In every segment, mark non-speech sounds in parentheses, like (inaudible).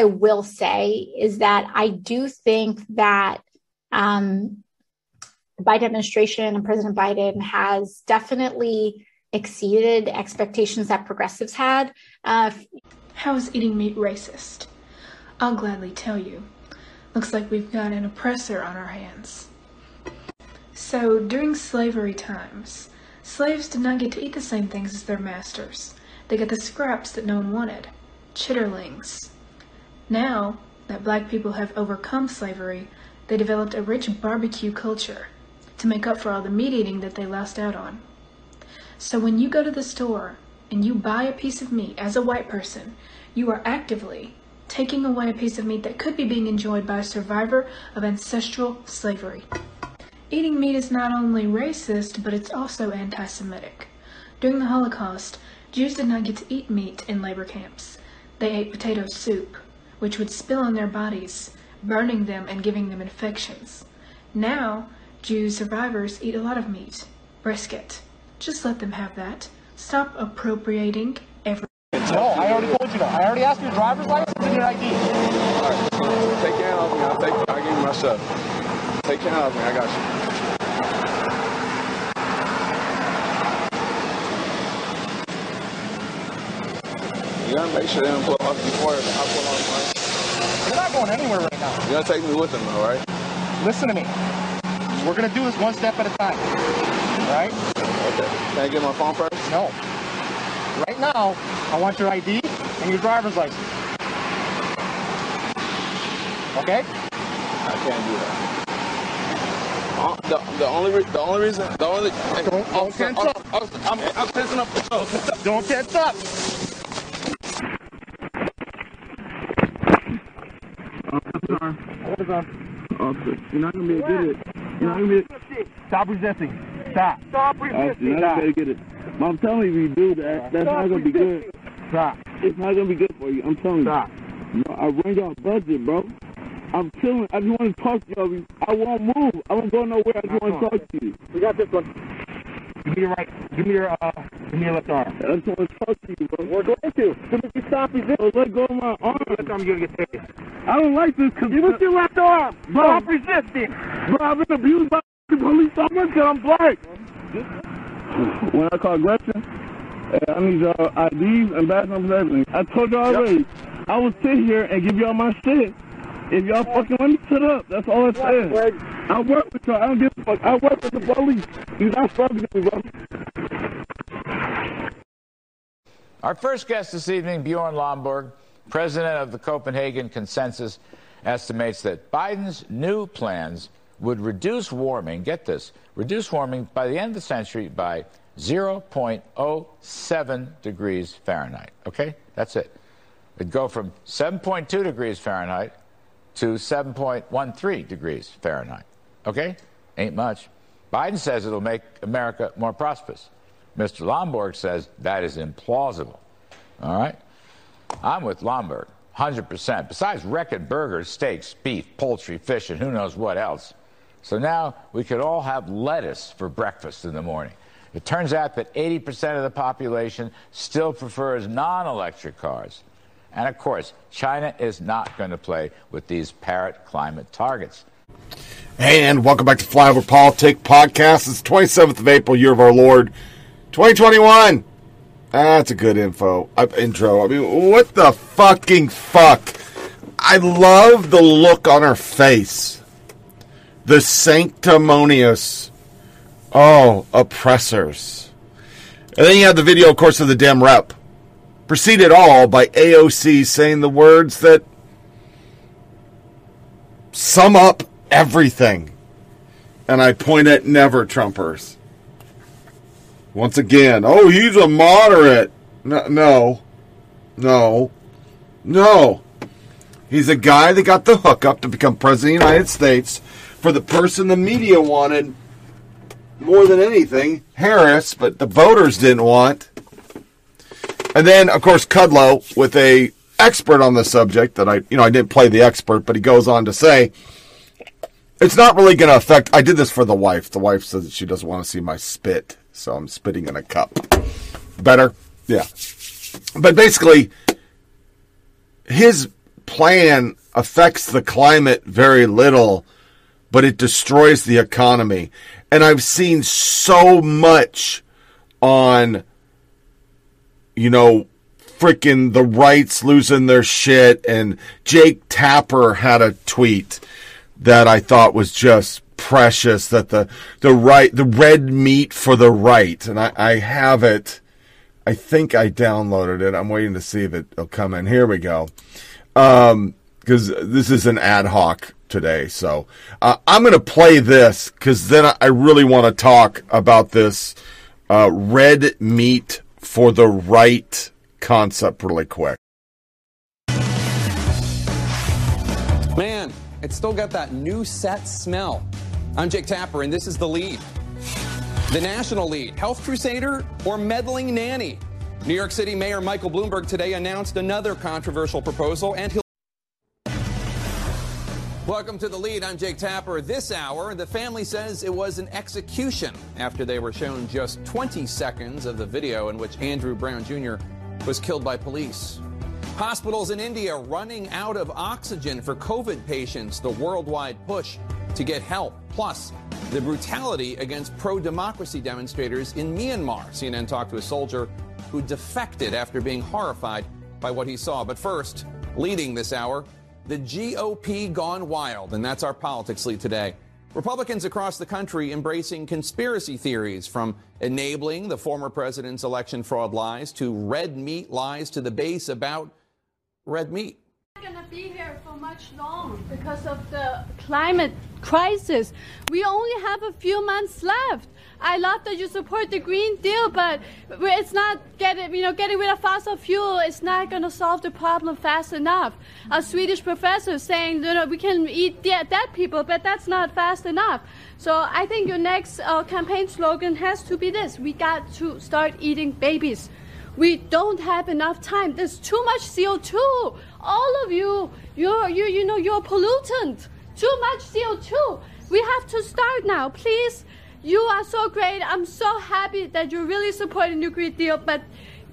I will say is that I do think that um, the Biden administration and President Biden has definitely exceeded expectations that progressives had. Uh, How is eating meat racist? I'll gladly tell you. Looks like we've got an oppressor on our hands. So, during slavery times, slaves did not get to eat the same things as their masters. They got the scraps that no one wanted chitterlings. Now that black people have overcome slavery, they developed a rich barbecue culture to make up for all the meat eating that they lost out on. So when you go to the store and you buy a piece of meat as a white person, you are actively taking away a piece of meat that could be being enjoyed by a survivor of ancestral slavery. Eating meat is not only racist, but it's also anti Semitic. During the Holocaust, Jews did not get to eat meat in labor camps. They ate potato soup, which would spill on their bodies, burning them and giving them infections. Now, Jew survivors eat a lot of meat, brisket. Just let them have that. Stop appropriating every. No, I already told you that. I already asked for your driver's license and your ID. Alright, take your hand off me. I'll take. I'll give you my stuff. Take your hand off me. I got you. You gotta make sure they don't pull off before I pull off. Right? You're not going anywhere right now. You're gonna take me with them, though, right? Listen to me. We're gonna do this one step at a time. All right? Okay. Can I get my phone first? No. Right now, I want your ID and your driver's license. Okay? I can't do that. Uh, the, the only the only reason the only Don't- don't tense up. I'm, I'm tensing up. Don't tense up. What is on? Officer, you're not gonna be able to get it. You're not gonna be. Stop resisting. Stop. Stop resisting. you're not able to get it. But I'm telling you, if you do that, that's not gonna be good. Stop. It's not gonna be good for you. I'm telling you. Stop. I run y'all budget, bro. I'm chilling. I just want to talk to y'all. I won't move. I won't go nowhere. I just want to talk to you. We got this one. Give me your right. Give me your uh. Give me your left arm. I just want to talk to you, bro. We're going to. As soon as you stop resisting, So let go of my arm. left arm, you're gonna get taken. I don't like this because Give us your left arm. Bro. Stop resisting. bro, I've been abused by the police so much because I'm black. When I call aggression, eh, I need y'all IDs and badge numbers and everything. I told y'all already. I will sit here and give y'all my shit. If y'all fucking let me sit up, that's all I said. I work with y'all. I don't give a fuck. I work with the police. Not fucking me, bro. Our first guest this evening, Bjorn Lomborg, president of the Copenhagen Consensus, estimates that Biden's new plans would reduce warming, get this, reduce warming by the end of the century by 0.07 degrees Fahrenheit. Okay? That's it. It'd go from 7.2 degrees Fahrenheit to 7.13 degrees Fahrenheit. Okay? Ain't much. Biden says it'll make America more prosperous. Mr. Lomborg says that is implausible. All right? I'm with Lomborg, 100%. Besides wrecking burgers, steaks, beef, poultry, fish, and who knows what else. So now we could all have lettuce for breakfast in the morning. It turns out that 80% of the population still prefers non electric cars. And of course, China is not going to play with these Paris climate targets. And welcome back to Flyover Politic Podcast. It's 27th of April, year of our Lord, 2021. That's a good info. Uh, intro. I mean, what the fucking fuck? I love the look on her face. The sanctimonious, oh, oppressors. And then you have the video, of course, of the Dem rep. Preceded all by AOC saying the words that sum up everything. And I point at never Trumpers. Once again, oh, he's a moderate. No, no, no, no. He's a guy that got the hookup to become president of the United States for the person the media wanted more than anything, Harris, but the voters didn't want. And then, of course, Kudlow with a expert on the subject that I, you know, I didn't play the expert, but he goes on to say, it's not really going to affect. I did this for the wife. The wife says that she doesn't want to see my spit, so I'm spitting in a cup. Better? Yeah. But basically, his plan affects the climate very little, but it destroys the economy. And I've seen so much on, you know, freaking the rights losing their shit. And Jake Tapper had a tweet that I thought was just precious that the, the right, the red meat for the right. And I, I have it. I think I downloaded it. I'm waiting to see if it'll come in. Here we go. Um, because this is an ad hoc today. So uh, I'm going to play this because then I really want to talk about this uh, red meat for the right concept really quick. It's still got that new set smell. I'm Jake Tapper, and this is the lead. The national lead health crusader or meddling nanny? New York City Mayor Michael Bloomberg today announced another controversial proposal, and he'll. Welcome to the lead. I'm Jake Tapper. This hour, the family says it was an execution after they were shown just 20 seconds of the video in which Andrew Brown Jr. was killed by police. Hospitals in India running out of oxygen for COVID patients, the worldwide push to get help. Plus, the brutality against pro democracy demonstrators in Myanmar. CNN talked to a soldier who defected after being horrified by what he saw. But first, leading this hour, the GOP gone wild, and that's our politics lead today. Republicans across the country embracing conspiracy theories from enabling the former president's election fraud lies to red meat lies to the base about red meat. We're going to be here for much long because of the climate crisis. We only have a few months left. I love that you support the Green Deal, but it's not getting, you know, getting rid of fossil fuel. is not going to solve the problem fast enough. A Swedish professor saying, you know, we can eat dead people, but that's not fast enough. So I think your next uh, campaign slogan has to be this: We got to start eating babies. We don't have enough time. There's too much CO2. All of you, you're, you, you know, you're pollutant. Too much CO2. We have to start now, please you are so great. I'm so happy that you're really supporting the Green Deal, but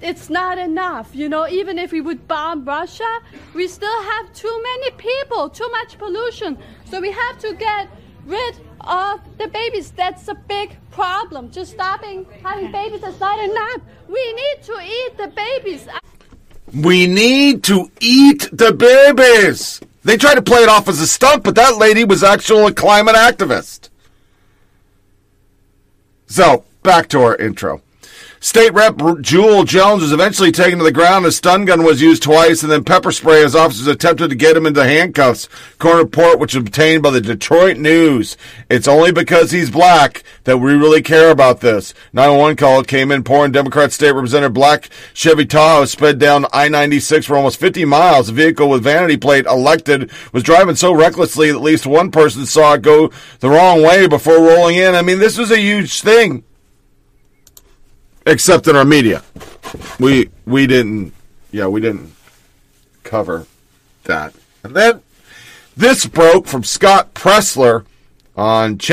it's not enough. You know, even if we would bomb Russia, we still have too many people, too much pollution. So we have to get rid of the babies. That's a big problem. Just stopping having babies is not enough. We need to eat the babies. We need to eat the babies. They tried to play it off as a stunt, but that lady was actually a climate activist. So, back to our intro. State Rep Jewell Jones was eventually taken to the ground. A stun gun was used twice, and then pepper spray as officers attempted to get him into handcuffs. Current report, which was obtained by the Detroit News. It's only because he's black that we really care about this. 911 call came in pouring. Democrat State Representative Black Chevy Tahoe sped down I-96 for almost 50 miles. Vehicle with vanity plate elected was driving so recklessly that at least one person saw it go the wrong way before rolling in. I mean, this was a huge thing except in our media. We we didn't yeah, we didn't cover that. And then this broke from Scott Presler on Ch-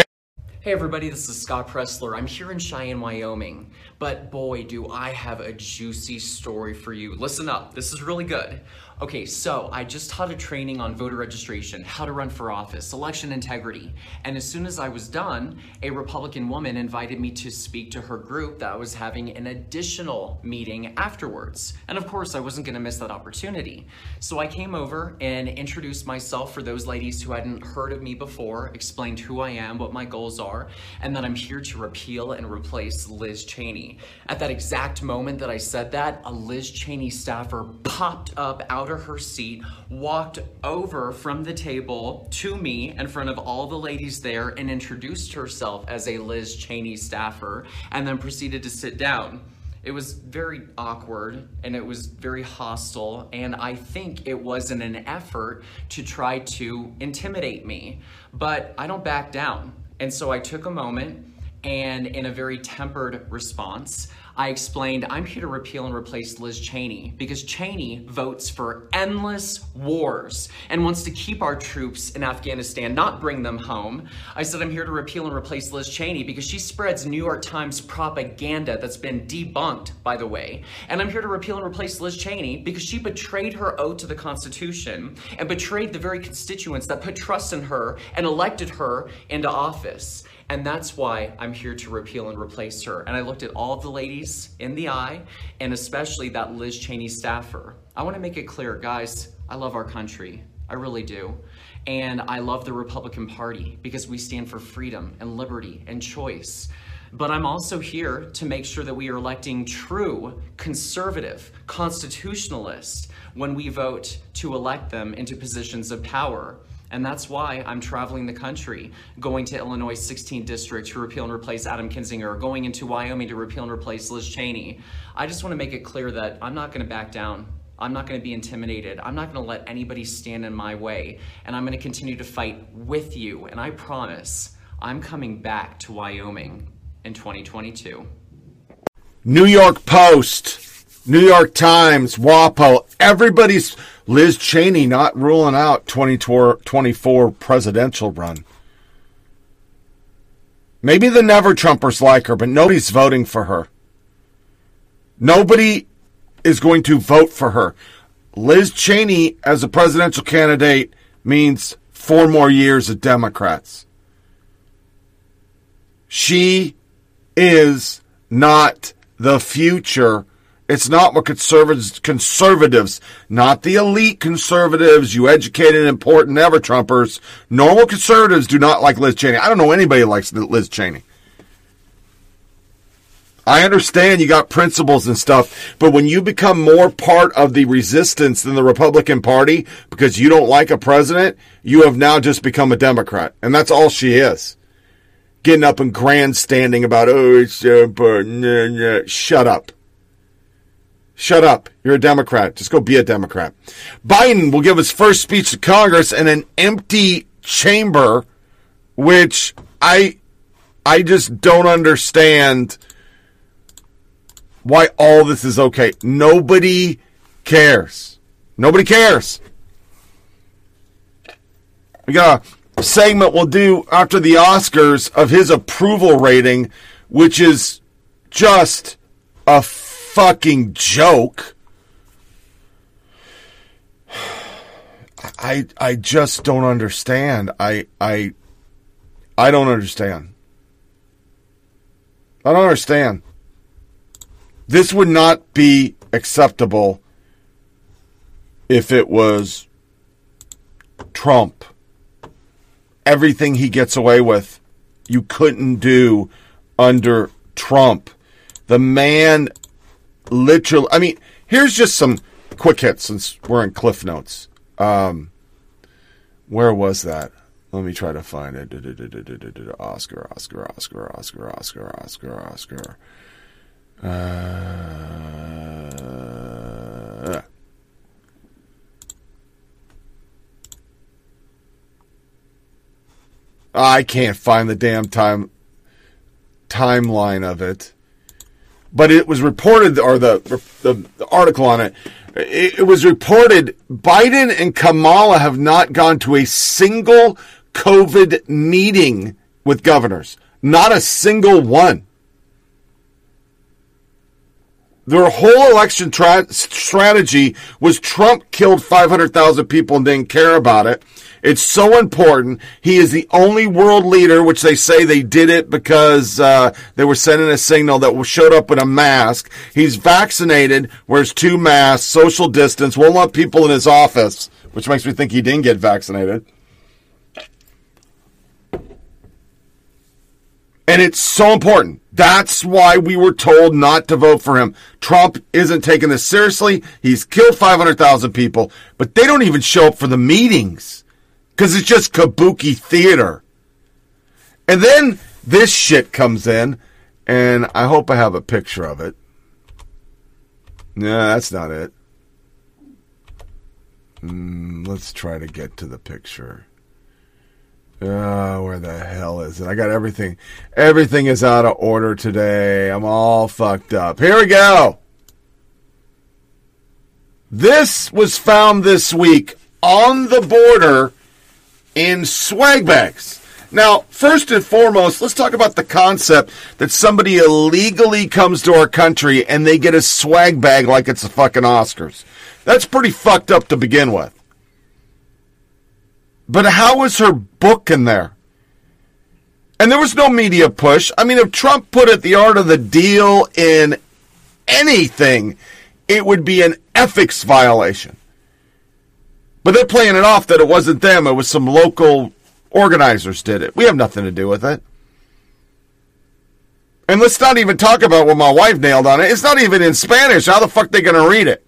Hey everybody, this is Scott Presler. I'm here in Cheyenne, Wyoming. But boy, do I have a juicy story for you. Listen up, this is really good. Okay, so I just taught a training on voter registration, how to run for office, election integrity. And as soon as I was done, a Republican woman invited me to speak to her group that was having an additional meeting afterwards. And of course, I wasn't gonna miss that opportunity. So I came over and introduced myself for those ladies who hadn't heard of me before, explained who I am, what my goals are, and that I'm here to repeal and replace Liz Cheney. At that exact moment that I said that, a Liz Cheney staffer popped up out of her seat, walked over from the table to me in front of all the ladies there and introduced herself as a Liz Cheney staffer and then proceeded to sit down. It was very awkward and it was very hostile, and I think it was in an effort to try to intimidate me. But I don't back down. And so I took a moment and, in a very tempered response, I explained I'm here to repeal and replace Liz Cheney because Cheney votes for endless wars and wants to keep our troops in Afghanistan, not bring them home. I said I'm here to repeal and replace Liz Cheney because she spreads New York Times propaganda that's been debunked, by the way. And I'm here to repeal and replace Liz Cheney because she betrayed her oath to the Constitution and betrayed the very constituents that put trust in her and elected her into office. And that's why I'm here to repeal and replace her. And I looked at all the ladies in the eye, and especially that Liz Cheney staffer. I want to make it clear, guys, I love our country. I really do. And I love the Republican Party because we stand for freedom and liberty and choice. But I'm also here to make sure that we are electing true conservative constitutionalists when we vote to elect them into positions of power. And that's why I'm traveling the country, going to Illinois' 16th district to repeal and replace Adam Kinzinger, going into Wyoming to repeal and replace Liz Cheney. I just want to make it clear that I'm not going to back down. I'm not going to be intimidated. I'm not going to let anybody stand in my way. And I'm going to continue to fight with you. And I promise I'm coming back to Wyoming in 2022. New York Post, New York Times, WAPO, everybody's Liz Cheney not ruling out 2024 presidential run. Maybe the never Trumpers like her, but nobody's voting for her. Nobody is going to vote for her. Liz Cheney as a presidential candidate means four more years of Democrats. She is not the future it's not what conservatives, conservatives, not the elite conservatives, you educated, important never Trumpers. Normal conservatives do not like Liz Cheney. I don't know anybody likes Liz Cheney. I understand you got principles and stuff, but when you become more part of the resistance than the Republican Party because you don't like a president, you have now just become a Democrat. And that's all she is. Getting up and grandstanding about, oh, it's so important. Shut up. Shut up. You're a Democrat. Just go be a Democrat. Biden will give his first speech to Congress in an empty chamber, which I I just don't understand why all this is okay. Nobody cares. Nobody cares. We got a segment we'll do after the Oscars of his approval rating, which is just a fucking joke. I I just don't understand. I I I don't understand. I don't understand. This would not be acceptable if it was Trump. Everything he gets away with, you couldn't do under Trump. The man literally. I mean, here's just some quick hits since we're in Cliff Notes. Um, where was that? Let me try to find it. Oscar, Oscar, Oscar, Oscar, Oscar, Oscar, Oscar. Uh, I can't find the damn time timeline of it but it was reported, or the, the, the article on it, it, it was reported Biden and Kamala have not gone to a single COVID meeting with governors. Not a single one. Their whole election tra- strategy was Trump killed 500,000 people and didn't care about it. It's so important. He is the only world leader, which they say they did it because uh, they were sending a signal that showed up in a mask. He's vaccinated, wears two masks, social distance, won't let people in his office, which makes me think he didn't get vaccinated. And it's so important. That's why we were told not to vote for him. Trump isn't taking this seriously. He's killed 500,000 people, but they don't even show up for the meetings because it's just kabuki theater. And then this shit comes in, and I hope I have a picture of it. Nah, that's not it. Mm, let's try to get to the picture. Oh, where the hell is it? I got everything. Everything is out of order today. I'm all fucked up. Here we go. This was found this week on the border in swag bags. Now, first and foremost, let's talk about the concept that somebody illegally comes to our country and they get a swag bag like it's the fucking Oscars. That's pretty fucked up to begin with. But how was her book in there? And there was no media push. I mean, if Trump put it the art of the deal in anything, it would be an ethics violation. But they're playing it off that it wasn't them, it was some local organizers did it. We have nothing to do with it. And let's not even talk about what my wife nailed on it. It's not even in Spanish. How the fuck they going to read it?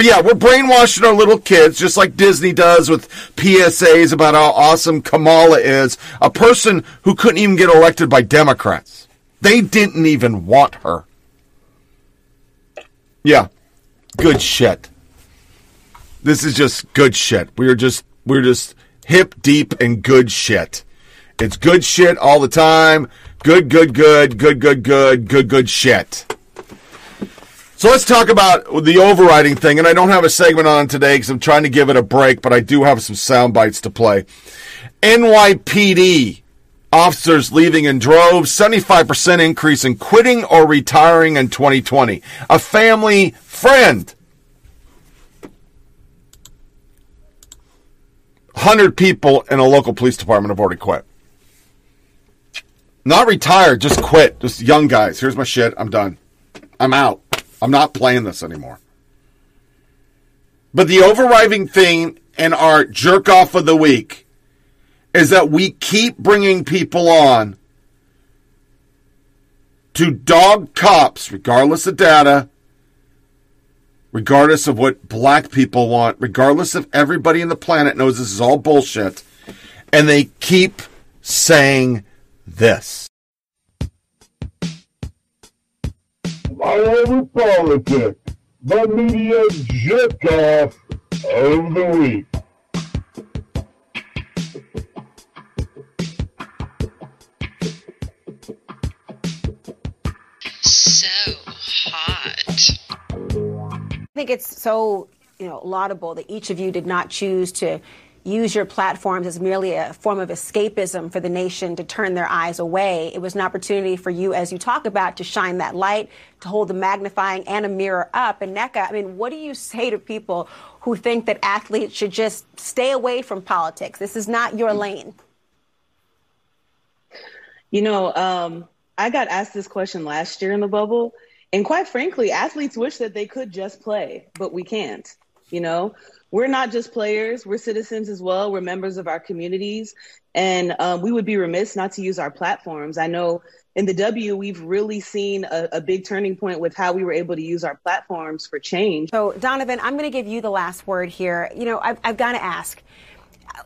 But yeah, we're brainwashing our little kids just like Disney does with PSAs about how awesome Kamala is, a person who couldn't even get elected by Democrats. They didn't even want her. Yeah, good shit. This is just good shit. We're just we're just hip deep and good shit. It's good shit all the time. Good, good, good, good, good, good, good, good shit. So let's talk about the overriding thing. And I don't have a segment on today because I'm trying to give it a break, but I do have some sound bites to play. NYPD officers leaving in droves, 75% increase in quitting or retiring in 2020. A family friend. 100 people in a local police department have already quit. Not retired, just quit. Just young guys. Here's my shit. I'm done. I'm out. I'm not playing this anymore. But the overriding thing in our jerk off of the week is that we keep bringing people on to dog cops, regardless of data, regardless of what black people want, regardless of everybody in the planet knows this is all bullshit. And they keep saying this. Flyover Politics, the media jerk off of the week. So hot. I think it's so, you know, laudable that each of you did not choose to use your platforms as merely a form of escapism for the nation to turn their eyes away. It was an opportunity for you, as you talk about, to shine that light, to hold the magnifying and a mirror up. And Nneka, I mean, what do you say to people who think that athletes should just stay away from politics? This is not your lane. You know, um, I got asked this question last year in the bubble. And quite frankly, athletes wish that they could just play, but we can't. You know, we're not just players, we're citizens as well. We're members of our communities. And um, we would be remiss not to use our platforms. I know in the W, we've really seen a, a, big turning point with how we were able to use our platforms for change. So, Donovan, I'm going to give you the last word here. You know, I've, I've got to ask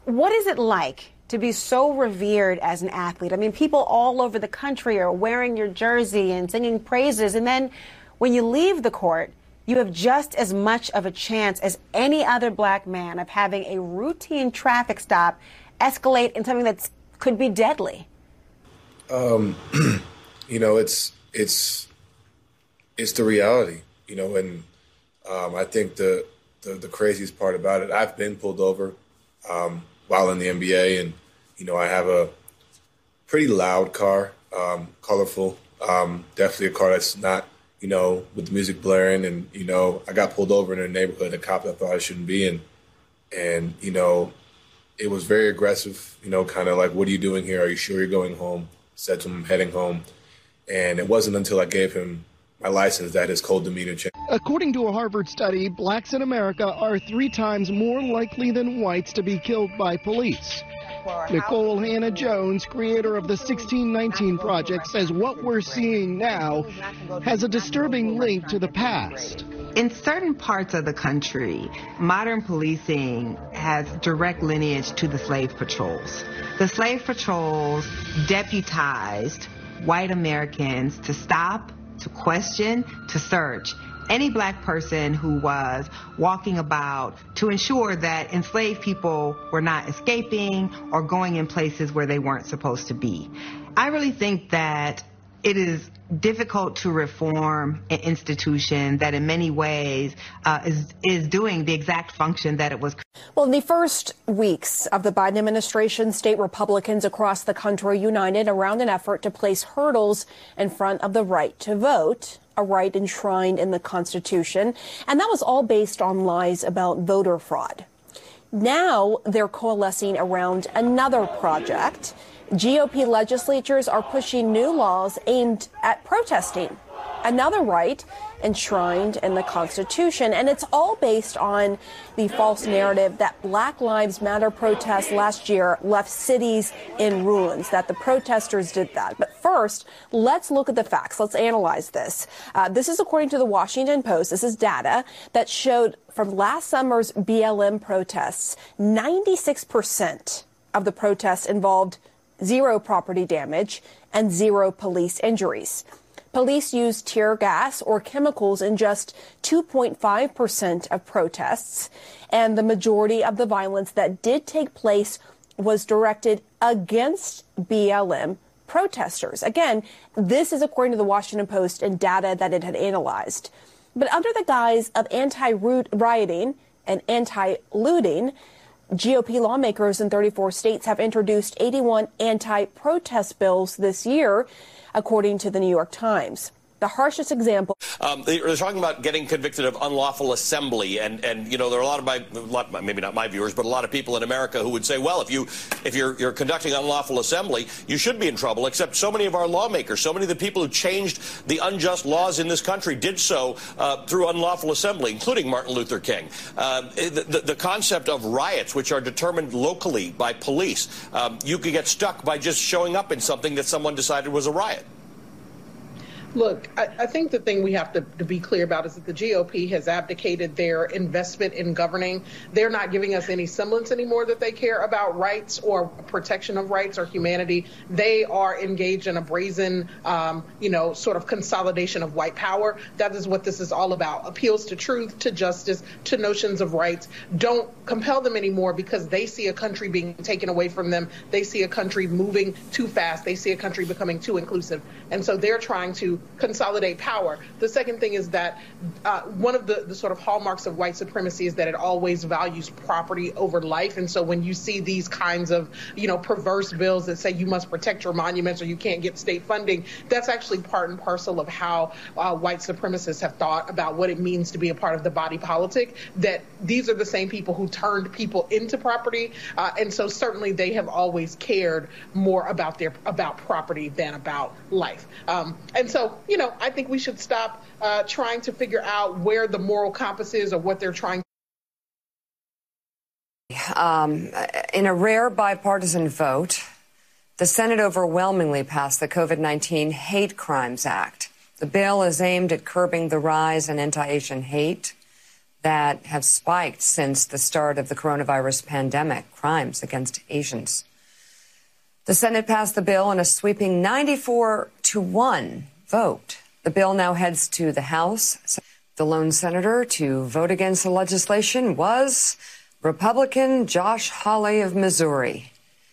what is it like to be so revered as an athlete? I mean, people all over the country are wearing your jersey and singing praises. And then when you leave the court, you have just as much of a chance as any other black man of having a routine traffic stop escalate in something that could be deadly. Um, (clears throat) you know, it's it's it's the reality, you know, and um, I think the, the, the craziest part about it, I've been pulled over um, while in the NBA, and you know, I have a pretty loud car, um, colorful, um, definitely a car that's not you know, with the music blaring, and you know, I got pulled over in a neighborhood, a cop that thought I shouldn't be in, and you know, it was very aggressive. You know, kind of like, "What are you doing here? Are you sure you're going home?" Said to him, "I'm heading home," and it wasn't until I gave him my license that his cold demeanor changed. According to a Harvard study, blacks in America are three times more likely than whites to be killed by police. Nikole Hannah Jones, creator of the 1619 Project, says what we're seeing now has a disturbing link to the past. In certain parts of the country, modern policing has direct lineage to the slave patrols. The slave patrols deputized white Americans to stop, to question, to search any black person who was walking about to ensure that enslaved people were not escaping or going in places where they weren't supposed to be. I really think that it is difficult to reform an institution that in many ways uh, is is doing the exact function that it was well in the first weeks of the Biden administration state Republicans across the country united around an effort to place hurdles in front of the right to vote a right enshrined in the Constitution. And that was all based on lies about voter fraud. Now they're coalescing around another project. GOP legislatures are pushing new laws aimed at protesting another right enshrined in the Constitution. And it's all based on the false narrative that Black Lives Matter protests last year left cities in ruins, that the protesters did that. But first, let's look at the facts. Let's analyze this. Uh, this is according to the Washington Post. This is data that showed from last summer's BLM protests, 96% of the protests involved zero property damage and zero police injuries. Police used tear gas or chemicals in just 2.5% of protests, and the majority of the violence that did take place was directed against BLM protesters. Again, this is according to the Washington Post and data that it had analyzed. But under the guise of anti rioting and anti looting, GOP lawmakers in 34 states have introduced 81 anti protest bills this year according to the New York Times. The harshest example. Um, they're talking about getting convicted of unlawful assembly, and, and you know there are a lot of my, lot, maybe not my viewers, but a lot of people in America who would say, well, if you if you're you're conducting unlawful assembly, you should be in trouble. Except so many of our lawmakers, so many of the people who changed the unjust laws in this country did so uh, through unlawful assembly, including Martin Luther King. Uh, the, the, concept of riots, which are determined locally by police, um, you could get stuck by just showing up in something that someone decided was a riot. Look, I, I, think the thing we have to, to, be clear about is that the GOP has abdicated their investment in governing. They're not giving us any semblance anymore that they care about rights or protection of rights or humanity. They are engaged in a brazen, um, you know, sort of consolidation of white power. That is what this is all about. Appeals to truth, to justice, to notions of rights. Don't compel them anymore because they see a country being taken away from them. They see a country moving too fast. They see a country becoming too inclusive. And so they're trying to consolidate power. The second thing is that uh, one of the, the sort of hallmarks of white supremacy is that it always values property over life. And so when you see these kinds of, you know, perverse bills that say you must protect your monuments or you can't get state funding, that's actually part and parcel of how uh, white supremacists have thought about what it means to be a part of the body politic. That these are the same people who turned people into property, uh, and so certainly they have always cared more about their about property than about life. Um, and so you know, I think we should stop uh, trying to figure out where the moral compass is or what they're trying. Um, in a rare bipartisan vote, the Senate overwhelmingly passed the COVID 19 Hate Crimes Act. The bill is aimed at curbing the rise in anti Asian hate that have spiked since the start of the coronavirus pandemic, crimes against Asians. The Senate passed the bill in a sweeping 94 to 1 vote. The bill now heads to the House. The lone senator to vote against the legislation was Republican Josh Hawley of Missouri.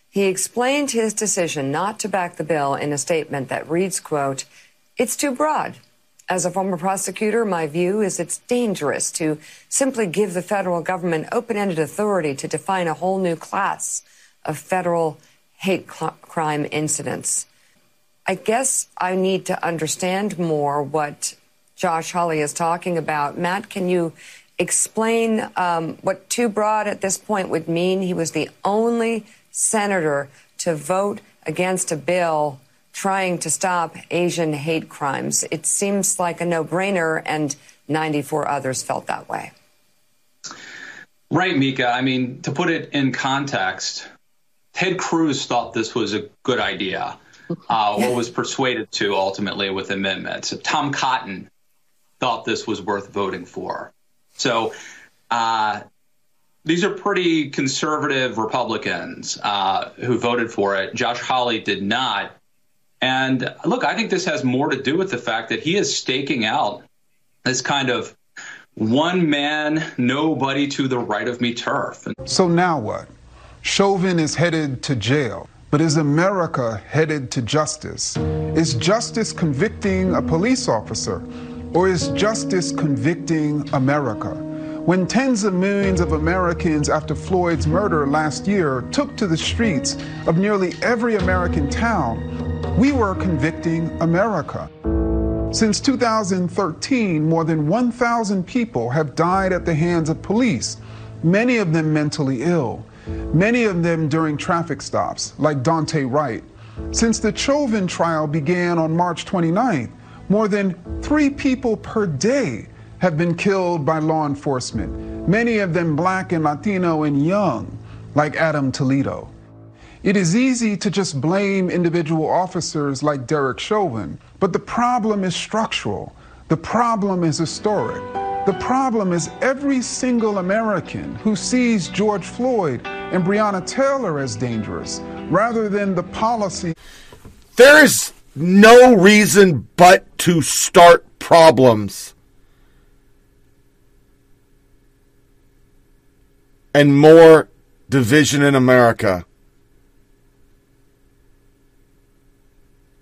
He explained his decision not to back the bill in a statement that reads, quote, it's too broad. As a former prosecutor, my view is it's dangerous to simply give the federal government open-ended authority to define a whole new class of federal hate crime incidents. I guess I need to understand more what Josh Hawley is talking about. Matt, can you explain um, what too broad at this point would mean? He was the only senator to vote against a bill trying to stop Asian hate crimes. It seems like a no brainer, and 94 others felt that way. Right, Mika. I mean, to put it in context, Ted Cruz thought this was a good idea, uh, (laughs) or was persuaded to ultimately with amendments. Tom Cotton thought this was worth voting for. So uh, these are pretty conservative Republicans uh, who voted for it. Josh Hawley did not. And look, I think this has more to do with the fact that he is staking out this kind of one man, nobody to the right of me turf. So now what? Chauvin is headed to jail. But is America headed to justice? Is justice convicting a police officer? Or is justice convicting America? When tens of millions of Americans after Floyd's murder last year took to the streets of nearly every American town, we were convicting America. Since 2013, more than 1,000 people have died at the hands of police, many of them mentally ill, many of them during traffic stops, like Daunte Wright. Since the Chauvin trial began on March 29th, more than three people per day have been killed by law enforcement, many of them black and Latino and young, like Adam Toledo. It is easy to just blame individual officers like Derek Chauvin, but the problem is structural. The problem is historic. The problem is every single American who sees George Floyd and Breonna Taylor as dangerous rather than the policy. There's no reason but to start problems. And more division in America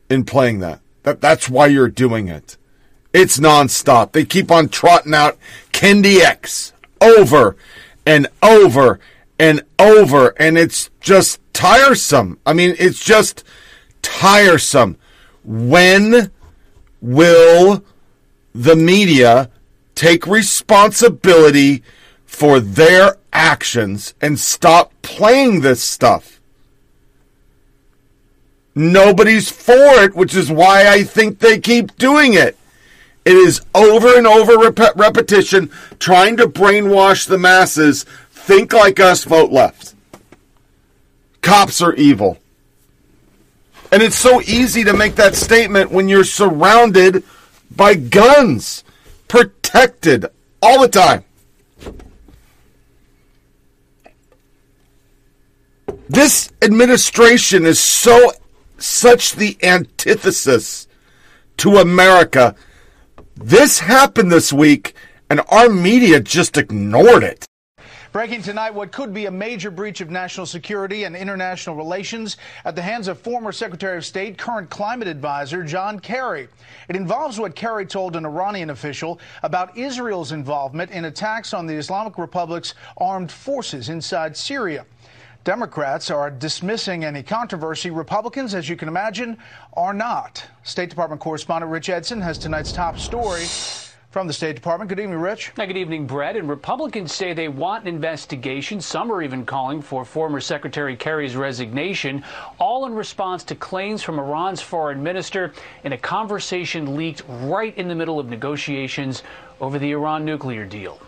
in playing that. that that's why you're doing it. It's nonstop. They keep on trotting out Kendi X over and over and over, and it's just tiresome. I mean, it's just tiresome. When will the media take responsibility for their actions and stop playing this stuff? Nobody's for it, which is why I think they keep doing it. It is over and over rep- repetition trying to brainwash the masses. Think like us, vote left. Cops are evil. And it's so easy to make that statement when you're surrounded by guns, protected all the time. This administration is so such the antithesis to America. This happened this week, and our media just ignored it. Breaking tonight, what could be a major breach of national security and international relations at the hands of former Secretary of State, current climate advisor John Kerry. It involves what Kerry told an Iranian official about Israel's involvement in attacks on the Islamic Republic's armed forces inside Syria. Democrats are dismissing any controversy. Republicans, as you can imagine, are not. State Department correspondent Rich Edson has tonight's top story from the State Department. Good evening, Rich. Good evening, Bret. And Republicans say they want an investigation. Some are even calling for former Secretary Kerry's resignation, all in response to claims from Iran's foreign minister in a conversation leaked right in the middle of negotiations over the Iran nuclear deal.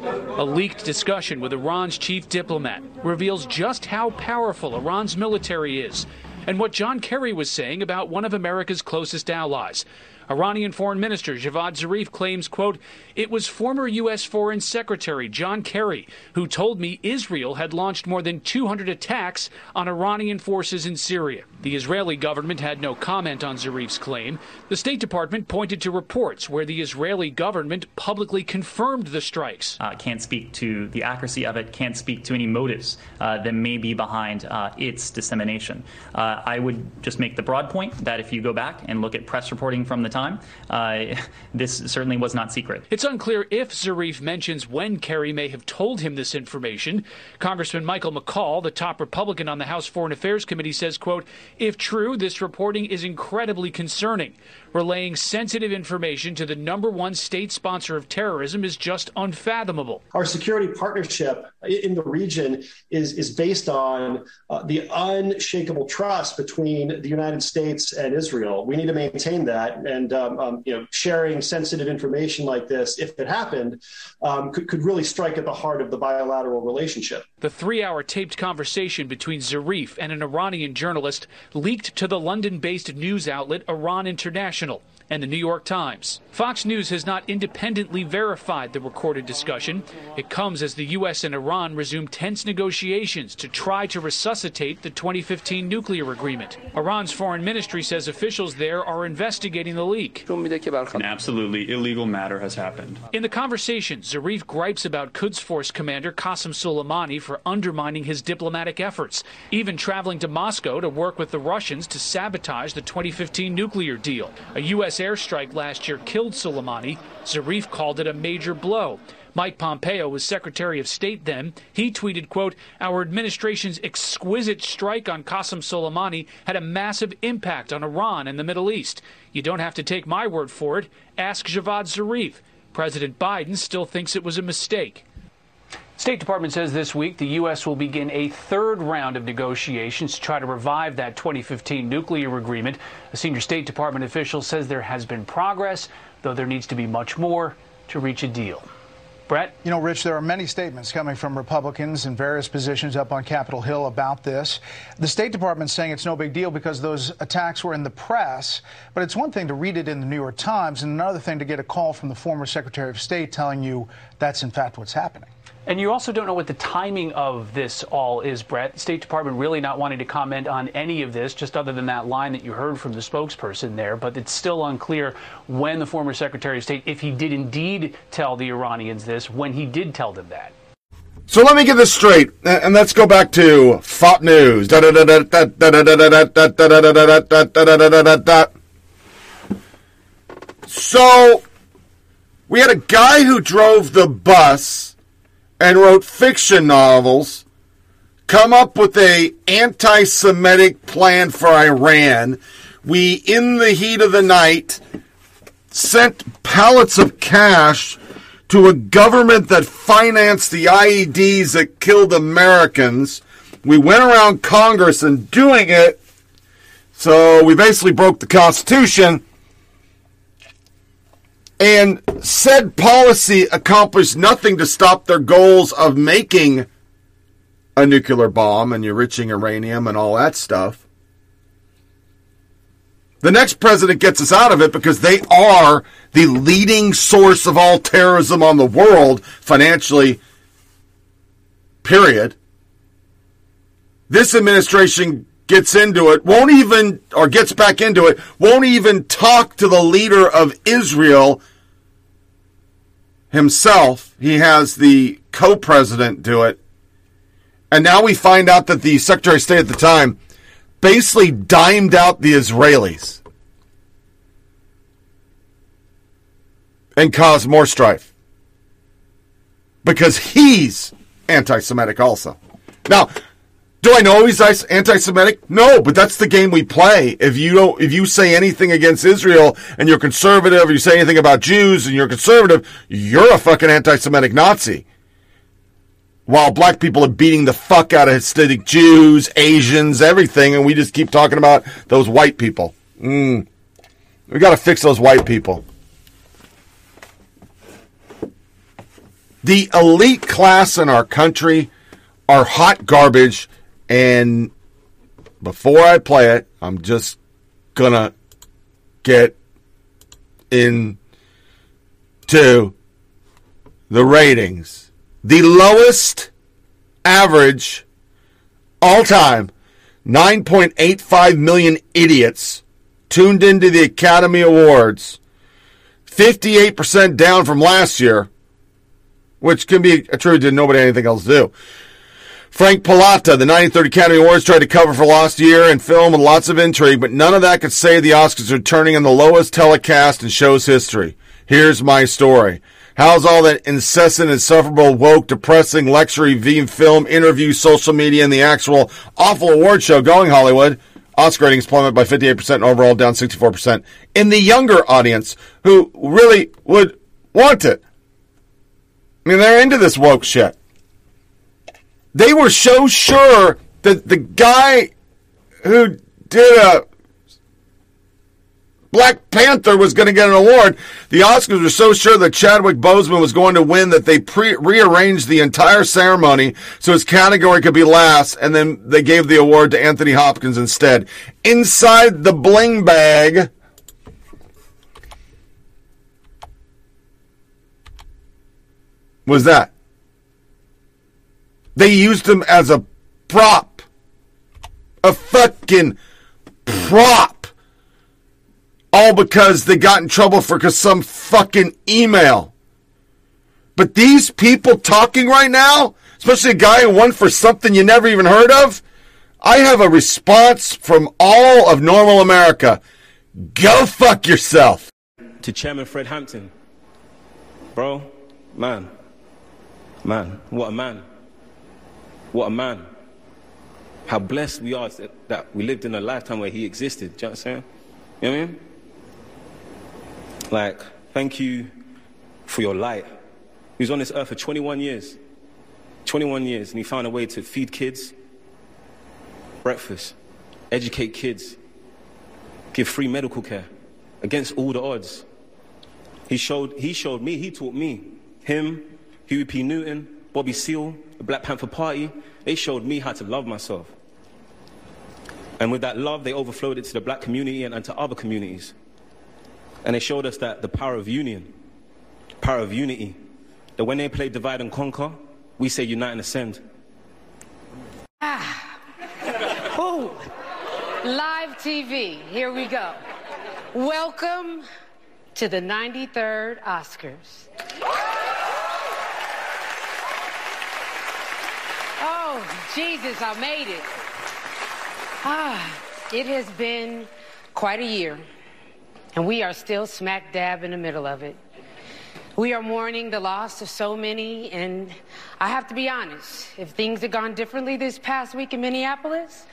A leaked discussion with Iran's chief diplomat reveals just how powerful Iran's military is and what John Kerry was saying about one of America's closest allies. Iranian Foreign Minister Javad Zarif claims, quote, it was former U.S. Foreign Secretary John Kerry who told me Israel had launched more than 200 attacks on Iranian forces in Syria. The Israeli government had no comment on Zarif's claim. The State Department pointed to reports where the Israeli government publicly confirmed the strikes. Uh, can't speak to the accuracy of it, can't speak to any motives uh, that may be behind uh, its dissemination. Uh, I would just make the broad point that if you go back and look at press reporting from the time, uh, (laughs) this certainly was not secret. It's unclear if Zarif mentions when Kerry may have told him this information. Congressman Michael McCaul, the top Republican on the House Foreign Affairs Committee, says, quote, if true, this reporting is incredibly concerning. Relaying sensitive information to the number one state sponsor of terrorism is just unfathomable. Our security partnership in the region is, is based on uh, the unshakable trust between the United States and Israel. We need to maintain that. And um, um, you know, sharing sensitive information like this, if it happened, um, could, could really strike at the heart of the bilateral relationship. The three hour taped conversation between Zarif and an Iranian journalist leaked to the London based news outlet Iran International exceptional and the New York Times. Fox News has not independently verified the recorded discussion. It comes as the U.S. and Iran resume tense negotiations to try to resuscitate the 2015 nuclear agreement. Iran's foreign ministry says officials there are investigating the leak. An absolutely illegal matter has happened. In the conversation, Zarif gripes about Quds Force commander Qasem Soleimani for undermining his diplomatic efforts, even traveling to Moscow to work with the Russians to sabotage the 2015 nuclear deal. A U.S. airstrike last year killed Soleimani. Zarif called it a major blow. Mike Pompeo was Secretary of State then. He tweeted, quote, Our administration's exquisite strike on Qasem Soleimani had a massive impact on Iran and the Middle East. You don't have to take my word for it. Ask Javad Zarif. President Biden still thinks it was a mistake. State Department says this week the U.S. will begin a third round of negotiations to try to revive that 2015 nuclear agreement. A senior State Department official says there has been progress, though there needs to be much more to reach a deal. Bret? You know, Rich, there are many statements coming from Republicans in various positions up on Capitol Hill about this. The State Department saying it's no big deal because those attacks were in the press, but it's one thing to read it in the New York Times and another thing to get a call from the former Secretary of State telling you that's in fact what's happening. And you also don't know what the timing of this all is, Bret. State Department really not wanting to comment on any of this, just other than that line that you heard from the spokesperson there. But it's still unclear when the former Secretary of State, if he did indeed tell the Iranians this, when he did tell them that. So let me get this straight, and let's go back to FOP News. So we had a guy who drove the bus and wrote fiction novels come up with a anti-Semitic plan for Iran. We, in the heat of the night, sent pallets of cash to a government that financed the IEDs that killed Americans. We went around Congress and doing it. So we basically broke the Constitution. And said policy accomplished nothing to stop their goals of making a nuclear bomb and enriching uranium and all that stuff. The next president gets us out of it because they are the leading source of all terrorism on the world, financially, period. This administration gets into it, won't even, or gets back into it, won't even talk to the leader of Israel himself. He has the co president do it. And now we find out that the Secretary of State at the time basically dimed out the Israelis and caused more strife because he's anti Semitic also. Now, do I know he's anti-Semitic? No, but that's the game we play. If you don't, if you say anything against Israel and you're conservative, or you say anything about Jews and you're conservative, you're a fucking anti-Semitic Nazi. While black people are beating the fuck out of Hasidic Jews, Asians, everything, and we just keep talking about those white people. Mm. We got to fix those white people. The elite class in our country are hot garbage and before I play it, I'm just gonna get into the ratings. The lowest average all time 9.85 million idiots tuned into the Academy Awards. 58% down from last year, which can be attributed to nobody anything else to do. Frank Pallotta, the 1930 Academy Awards tried to cover for lost year and film with lots of intrigue, but none of that could save the Oscars from returning in the lowest telecast in show's history. Here's my story. How's all that incessant, insufferable, woke, depressing, lecture, v film, interview, social media, and the actual awful award show going, Hollywood? Oscar ratings plummet by 58% and overall down 64% in the younger audience who really would want it. I mean, they're into this woke shit. They were so sure that the guy who did a Black Panther was going to get an award. The Oscars were so sure that Chadwick Boseman was going to win that they pre- rearranged the entire ceremony so his category could be last, and then they gave the award to Anthony Hopkins instead. Inside the bling bag. Was that? They used him as a prop. A fucking prop. All because they got in trouble for some fucking email. But these people talking right now, especially a guy who won for something you never even heard of, I have a response from all of normal America. Go fuck yourself. To Chairman Fred Hampton. Bro, man, man, what a man. What a man. How blessed we are that we lived in a lifetime where he existed. Do you know what I'm saying? You know what I mean? Like, thank you for your light. He was on this earth for 21 years. 21 years, and he found a way to feed kids, breakfast, educate kids, give free medical care against all the odds. He showed, he showed me, he taught me, him, Huey P. Newton, Bobby Seale, the Black Panther Party, they showed me how to love myself. And with that love, they overflowed it to the black community and, and to other communities. And they showed us that the power of union, power of unity, that when they play divide and conquer, we say unite and ascend. Ah. Ooh. Live TV. Here we go. Welcome to the 93rd Oscars. Oh, Jesus, I made it. Ah, it has been quite a year, and we are still smack dab in the middle of it. We are mourning the loss of so many, and I have to be honest, if things had gone differently this past week in Minneapolis,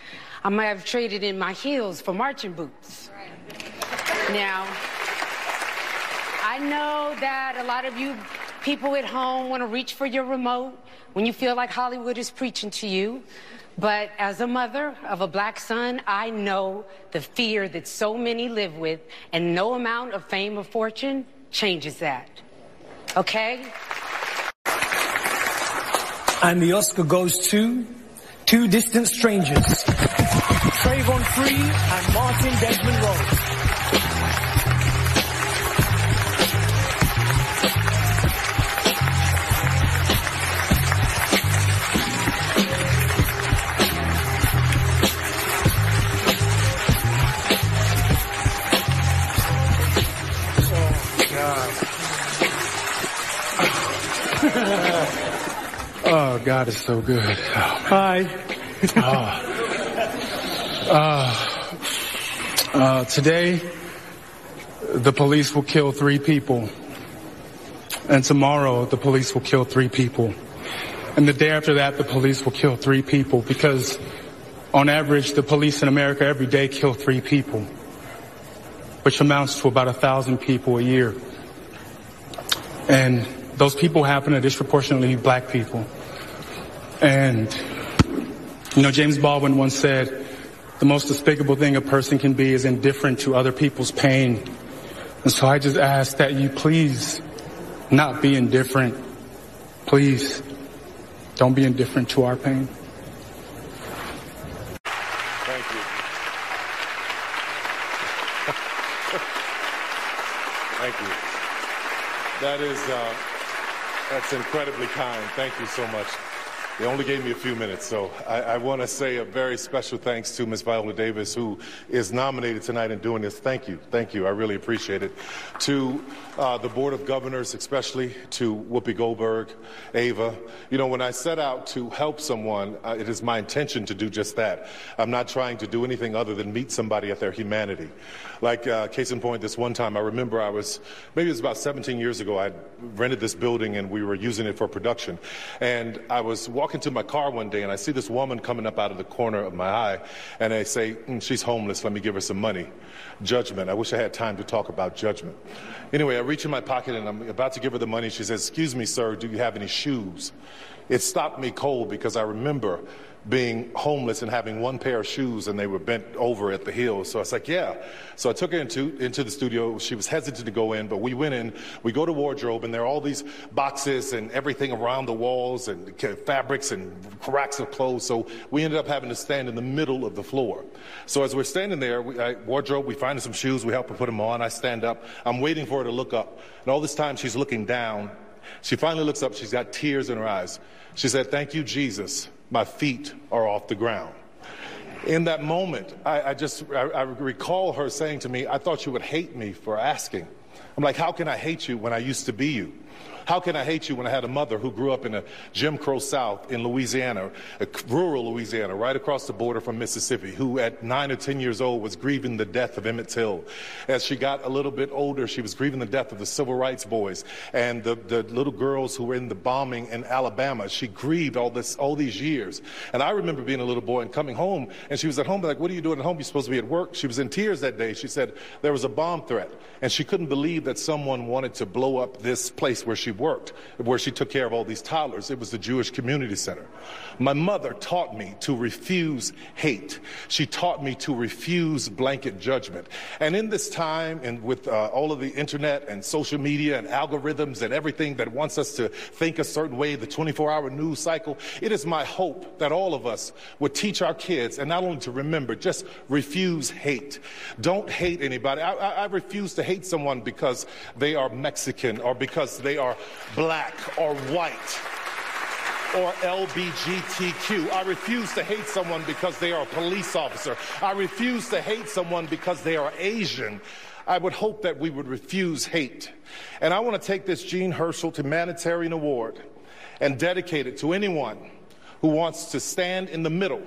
I might have traded in my heels for marching boots. Now, I know that a lot of you people at home want to reach for your remote when you feel like Hollywood is preaching to you. But as a mother of a black son, I know the fear that so many live with, and no amount of fame or fortune changes that. Okay? And the Oscar goes to two distant strangers, Travon Free and Martin Desmond Roe. God is so good. Hi. Oh. Uh, uh, today, the police will kill three people. And tomorrow, the police will kill three people. And the day after that, the police will kill three people because on average, the police in America every day kill three people, which amounts to about a thousand people a year. And those people happen to disproportionately be black people. And, you know, James Baldwin once said, the most despicable thing a person can be is indifferent to other people's pain. And so I just ask that you please not be indifferent. Please don't be indifferent to our pain. Thank you. (laughs) Thank you. That is, uh, that's incredibly kind. Thank you so much. They only gave me a few minutes, so I, I want to say a very special thanks to Ms. Viola Davis, who is nominated tonight and doing this. Thank you, thank you. I really appreciate it. To uh, the Board of Governors, especially to Whoopi Goldberg, Ava. You know, when I set out to help someone, uh, it is my intention to do just that. I'm not trying to do anything other than meet somebody at their humanity. Like, uh, case in point, this one time, I remember I was, maybe it was about 17 years ago, I rented this building and we were using it for production. And I was walking to my car one day and I see this woman coming up out of the corner of my eye and I say, mm, she's homeless, let me give her some money. Judgment. I wish I had time to talk about judgment. Anyway, I reach in my pocket and I'm about to give her the money. She says, excuse me, sir, do you have any shoes? It stopped me cold because I remember being homeless and having one pair of shoes and they were bent over at the heel. So I was like, yeah. So I took her into, into the studio. She was hesitant to go in, but we went in. We go to wardrobe and there are all these boxes and everything around the walls and fabrics and racks of clothes. So we ended up having to stand in the middle of the floor. So as we're standing there, we, I, wardrobe, we find some shoes. We help her put them on. I stand up. I'm waiting for her to look up. And all this time she's looking down. She finally looks up. She's got tears in her eyes. She said, thank you, Jesus my feet are off the ground. In that moment, I, I just I, I recall her saying to me, I thought you would hate me for asking. I'm like, how can I hate you when I used to be you? How can I hate you when I had a mother who grew up in a Jim Crow South in Louisiana, rural Louisiana, right across the border from Mississippi, who at nine or 10 years old was grieving the death of Emmett Till. As she got a little bit older, she was grieving the death of the civil rights boys and the, the little girls who were in the bombing in Alabama. She grieved all this, all these years. And I remember being a little boy and coming home and she was at home, like, what are you doing at home? You're supposed to be at work. She was in tears that day. She said there was a bomb threat and she couldn't believe that someone wanted to blow up this place where she worked, where she took care of all these toddlers. It was the Jewish Community Center. My mother taught me to refuse hate. She taught me to refuse blanket judgment. And in this time, and with uh, all of the internet and social media and algorithms and everything that wants us to think a certain way, the 24 hour news cycle, it is my hope that all of us would teach our kids, and not only to remember, just refuse hate. Don't hate anybody. I, I, I refuse to hate someone because they are Mexican or because they are black or white or LBGTQ. I refuse to hate someone because they are a police officer. I refuse to hate someone because they are Asian. I would hope that we would refuse hate. And I want to take this Jean Hersholt Humanitarian Award and dedicate it to anyone who wants to stand in the middle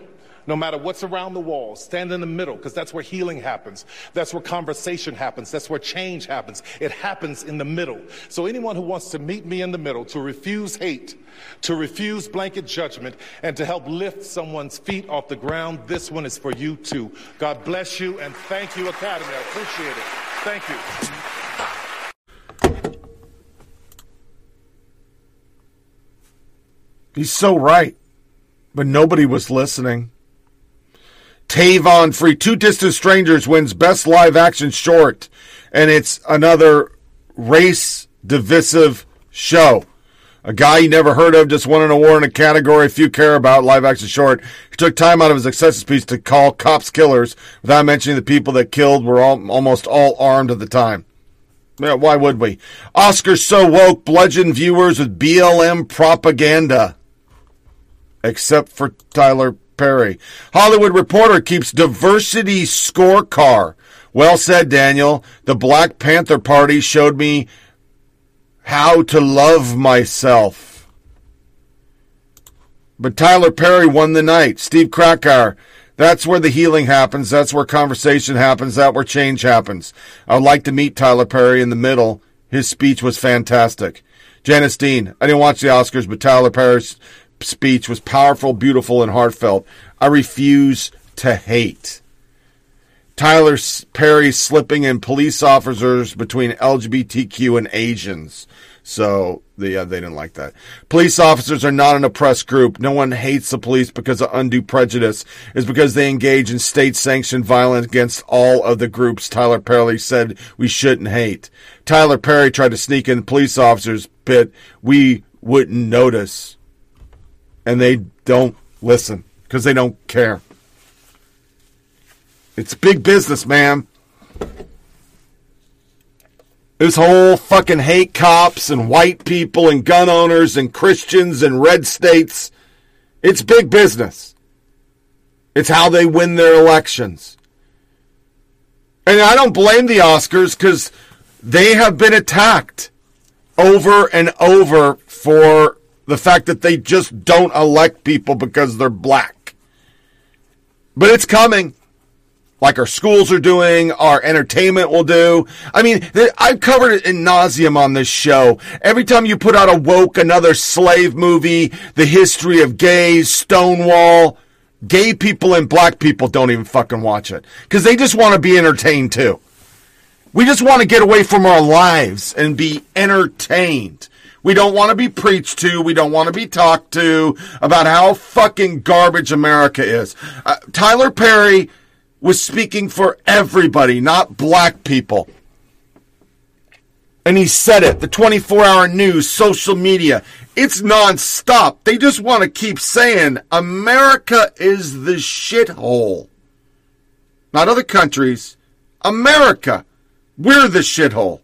no matter what's around the walls, stand in the middle because that's where healing happens. That's where conversation happens. That's where change happens. It happens in the middle. So anyone who wants to meet me in the middle, to refuse hate, to refuse blanket judgment, and to help lift someone's feet off the ground, this one is for you too. God bless you and thank you, Academy. I appreciate it. Thank you. He's so right. But nobody was listening. Travon Free, Two Distant Strangers wins Best Live Action Short. And it's another race divisive show. A guy you never heard of just won an award in a category few care about, live action short. He took time out of his excessive speech to call cops killers without mentioning the people that killed were all, almost all armed at the time. Yeah, why would we? Oscars so woke, bludgeon viewers with BLM propaganda. Except for Tyler Perry. Hollywood Reporter keeps diversity scorecard. Well said, Daniel. The Black Panther Party showed me how to love myself. But Tyler Perry won the night. Steve Krakauer. That's where the healing happens. That's where conversation happens. That's where change happens. I would like to meet Tyler Perry in the middle. His speech was fantastic. Janice Dean. I didn't watch the Oscars, but Tyler Perry's speech was powerful, beautiful, and heartfelt. I refuse to hate. Tyler Perry slipping in police officers between LGBTQ and Asians. So uh, they didn't like that. Police officers are not an oppressed group. No one hates the police because of undue prejudice. It's because they engage in state sanctioned violence against all of the groups Tyler Perry said we shouldn't hate. Tyler Perry tried to sneak in police officers, but we wouldn't notice. And they don't listen because they don't care. It's big business, man. This whole fucking hate cops and white people and gun owners and Christians and red states. It's big business. It's how they win their elections. And I don't blame the Oscars because they have been attacked over and over for the fact that they just don't elect people because they're black. But it's coming. Like our schools are doing, our entertainment will do. I mean, I've covered it in nauseum on this show. Every time you put out a woke, another slave movie, the history of gays, Stonewall, gay people and black people don't even fucking watch it. Because they just want to be entertained too. We just want to get away from our lives and be entertained. We don't want to be preached to. We don't want to be talked to about how fucking garbage America is. Uh, Tyler Perry was speaking for everybody, not black people. And he said it the 24 hour news, social media. It's nonstop. They just want to keep saying America is the shithole. Not other countries. America. We're the shithole.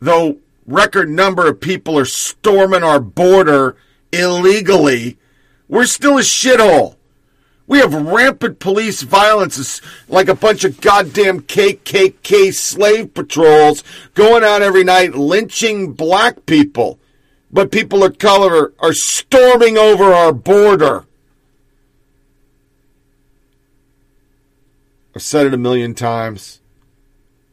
Though record number of people are storming our border illegally, we're still a shithole. We have rampant police violence, like a bunch of goddamn KKK slave patrols going out every night lynching black people. But people of color are storming over our border. I've said it a million times.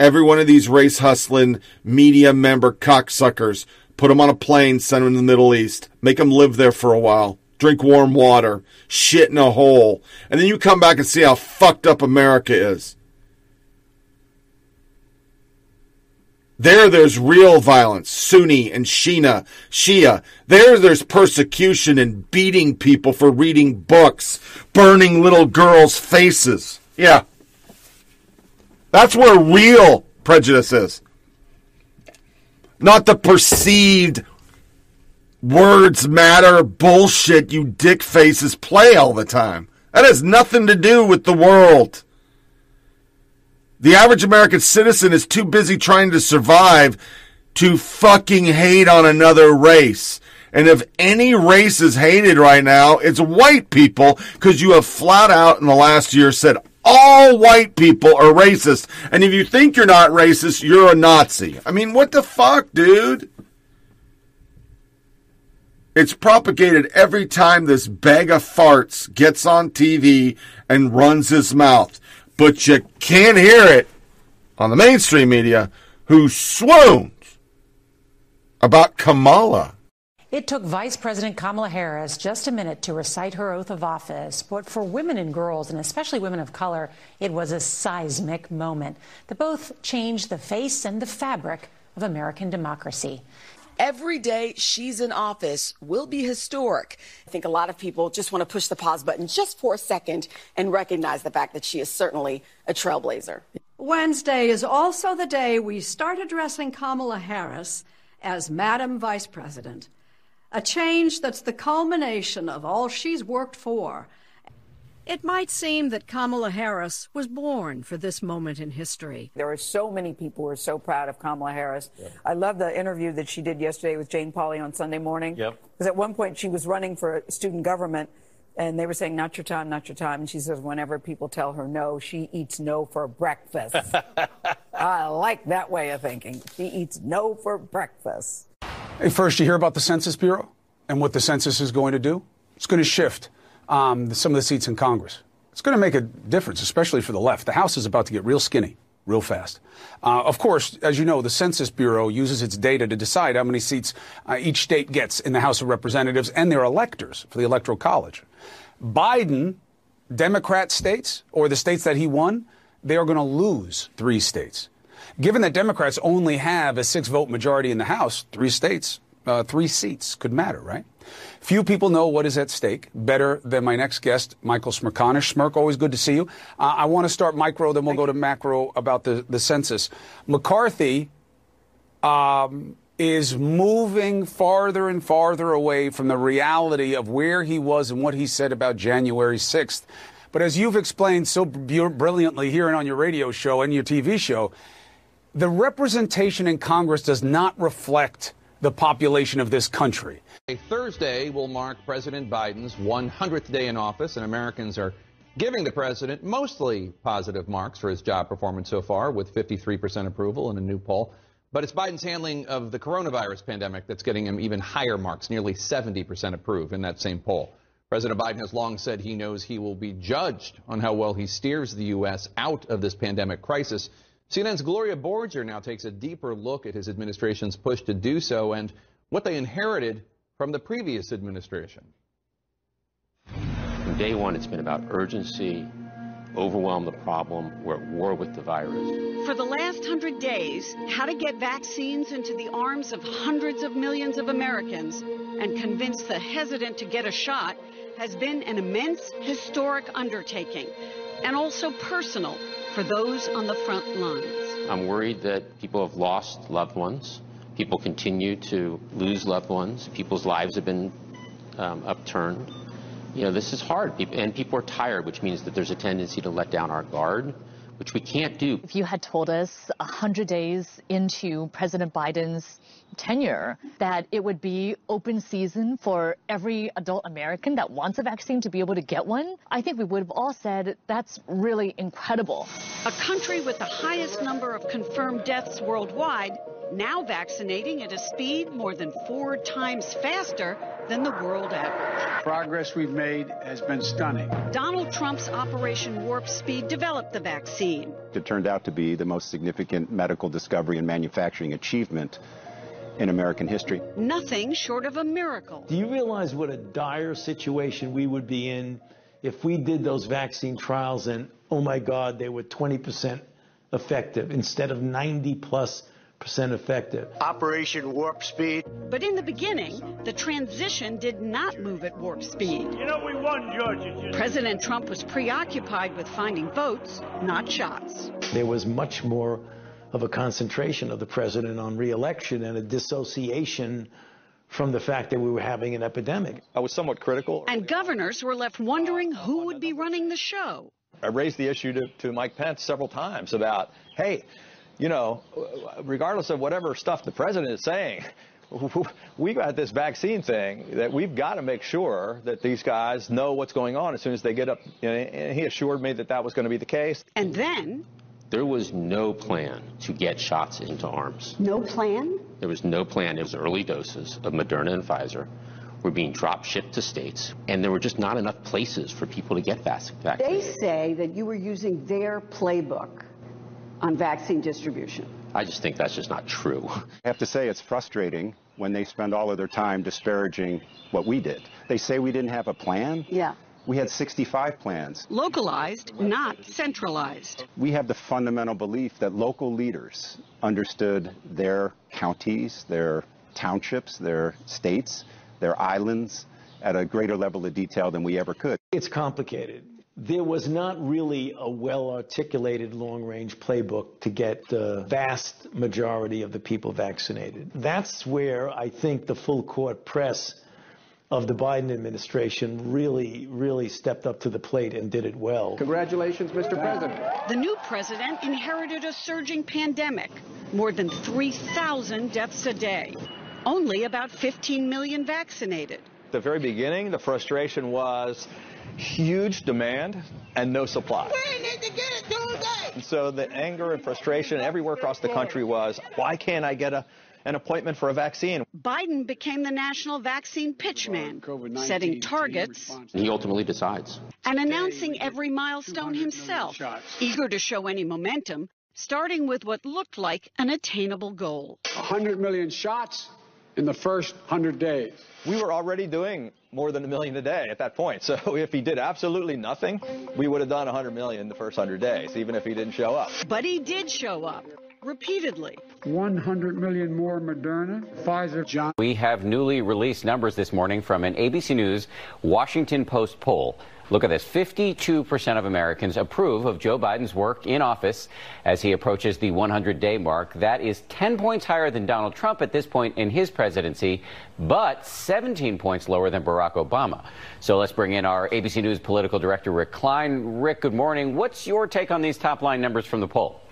Every one of these race hustling media member cocksuckers, put them on a plane, send them to the Middle East, make them live there for a while, drink warm water, shit in a hole, and then you come back and see how fucked up America is. There, there's real violence, Sunni and Shia, Shia. There, there's persecution and beating people for reading books, burning little girls' faces. Yeah. That's where real prejudice is. Not the perceived words matter bullshit you dick faces play all the time. That has nothing to do with the world. The average American citizen is too busy trying to survive to fucking hate on another race. And if any race is hated right now, it's white people because you have flat out in the last year said all white people are racist. And if you think you're not racist, you're a Nazi. I mean, what the fuck, dude? It's propagated every time this bag of farts gets on TV and runs his mouth. But you can't hear it on the mainstream media who swoons about Kamala. It took Vice President Kamala Harris just a minute to recite her oath of office, but for women and girls, and especially women of color, it was a seismic moment that both changed the face and the fabric of American democracy. Every day she's in office will be historic. I think a lot of people just want to push the pause button just for a second and recognize the fact that she is certainly a trailblazer. Wednesday is also the day we start addressing Kamala Harris as Madam Vice President a change that's the culmination of all she's worked for. It might seem that Kamala Harris was born for this moment in history. There are so many people who are so proud of Kamala Harris. Yeah. I love the interview that she did yesterday with Jane Pauley on Sunday morning. Yep. Because at one point she was running for student government and they were saying, not your time, not your time. And she says, whenever people tell her no, she eats no for breakfast. (laughs) I like that way of thinking. She eats no for breakfast. Hey, first, you hear about the Census Bureau and what the census is going to do? It's going to shift um, some of the seats in Congress. It's going to make a difference, especially for the left. The House is about to get real skinny real fast. Uh, of course, as you know, the Census Bureau uses its data to decide how many seats uh, each state gets in the House of Representatives and their electors for the Electoral College. Biden, Democrat states, or the states that he won, they are going to lose three states. Given that Democrats only have a six vote majority in the House, three states, uh, three seats could matter, right? Few people know what is at stake better than my next guest, Michael Smerconish. Smirk, always good to see you. Uh, I want to start micro, then we'll go to macro about the, the census. McCarthy um, is moving farther and farther away from the reality of where he was and what he said about January 6th. But as you've explained so brilliantly here and on your radio show and your TV show, the representation in Congress does not reflect the population of this country. Thursday will mark President Biden's 100th day in office, and Americans are giving the president mostly positive marks for his job performance so far, with 53% approval in a new poll. But it's Biden's handling of the coronavirus pandemic that's getting him even higher marks, nearly 70% approve in that same poll. President Biden has long said he knows he will be judged on how well he steers the U.S. out of this pandemic crisis. CNN's Gloria Borger now takes a deeper look at his administration's push to do so and what they inherited from the previous administration. From day one, it's been about urgency, overwhelm the problem, we're at war with the virus. For the last hundred days, how to get vaccines into the arms of hundreds of millions of Americans and convince the hesitant to get a shot has been an immense historic undertaking and also personal for those on the front lines. I'm worried that people have lost loved ones. People continue to lose loved ones. People's lives have been um, upturned. You know, this is hard, and people are tired, which means that there's a tendency to let down our guard, which we can't do. If you had told us 100 days into President Biden's tenure that it would be open season for every adult American that wants a vaccine to be able to get one, I think we would have all said that's really incredible. A country with the highest number of confirmed deaths worldwide now vaccinating at a speed more than four times faster than the world average. Progress we've made has been stunning. Donald Trump's Operation Warp Speed developed the vaccine. It turned out to be the most significant medical discovery and manufacturing achievement in American history. Nothing short of a miracle. Do you realize what a dire situation we would be in if we did those vaccine trials and, oh my God, they were 20% effective instead of 90 plus percent effective. Operation Warp Speed. But in the beginning, the transition did not move at warp speed. You know, we won, Georgia. President Trump was preoccupied with finding votes, not shots. There was much more of a concentration of the president on reelection and a dissociation from the fact that we were having an epidemic. I was somewhat critical. And governors were left wondering who would be running the show. I raised the issue to, to Mike Pence several times about, hey, you know, regardless of whatever stuff the president is saying, (laughs) we got this vaccine thing that we've got to make sure that these guys know what's going on as soon as they get up. And he assured me that that was going to be the case. And then there was no plan to get shots into arms. No plan? There was no plan. It was early doses of Moderna and Pfizer were being drop shipped to states, and there were just not enough places for people to get vaccines. They say that you were using their playbook on vaccine distribution. I just think that's just not true. (laughs) I have to say it's frustrating when they spend all of their time disparaging what we did. They say we didn't have a plan. Yeah. We had 65 plans. Localized, not centralized. We have the fundamental belief that local leaders understood their counties, their townships, their states, their islands at a greater level of detail than we ever could. It's complicated there was not really a well articulated long range playbook to get the vast majority of the people vaccinated. That's where I think the full court press of the Biden administration really, really stepped up to the plate and did it well. Congratulations, Mr. President. The new president inherited a surging pandemic, more than 3,000 deaths a day, only about 15 million vaccinated. At the very beginning, the frustration was huge demand and no supply. And so the anger and frustration everywhere across the country was, why can't I get a, an appointment for a vaccine? Biden became the national vaccine pitchman, setting targets. He ultimately decides. And announcing every milestone himself, eager to show any momentum, starting with what looked like an attainable goal. 100 million shots in the first 100 days. We were already doing more than a million a day at that point. So (laughs) if he did absolutely nothing, we would have done 100 million in the first 100 days, even if he didn't show up. But he did show up repeatedly. 100 million more Moderna, Pfizer, John. We have newly released numbers this morning from an ABC News Washington Post poll. Look at this 52% of Americans approve of Joe Biden's work in office as he approaches the 100 day mark. That is 10 points higher than Donald Trump at this point in his presidency, but 17 points lower than Barack Obama. So let's bring in our ABC News political director, Rick Klein. Rick, good morning. What's your take on these top line numbers from the poll?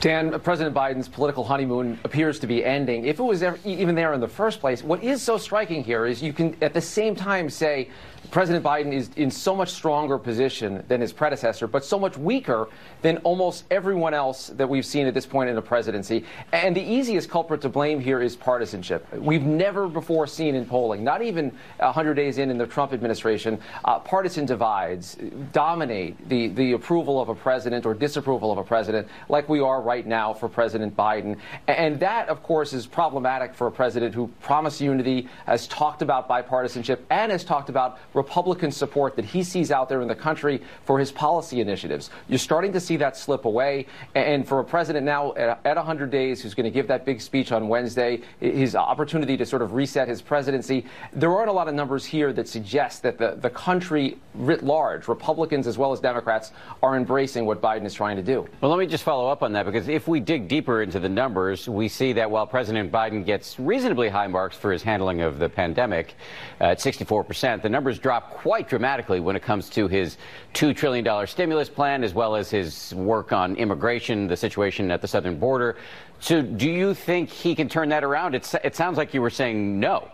Dan, President Biden's political honeymoon appears to be ending. If it was ever, even there in the first place, what is so striking here is you can at the same time say President Biden is in so much stronger position than his predecessor, but so much weaker than almost everyone else that we've seen at this point in the presidency. And the easiest culprit to blame here is partisanship. We've never before seen in polling, not even 100 days in in the Trump administration, uh, partisan divides dominate the, the approval of a president or disapproval of a president like we are right now for President Biden. And that, of course, is problematic for a president who promised unity, has talked about bipartisanship, and has talked about Republican support that he sees out there in the country for his policy initiatives. You're starting to see that slip away. And for a president now at 100 days who's going to give that big speech on Wednesday, his opportunity to sort of reset his presidency, there aren't a lot of numbers here that suggest that the, the country writ large, Republicans as well as Democrats, are embracing what Biden is trying to do. Well, let me just follow up on that because if we dig deeper into the numbers, we see that while President Biden gets reasonably high marks for his handling of the pandemic uh, at 64%, the numbers quite dramatically when it comes to his $2 trillion stimulus plan as well as his work on immigration, the situation at the southern border. So, do you think he can turn that around? It's, it sounds like you were saying no.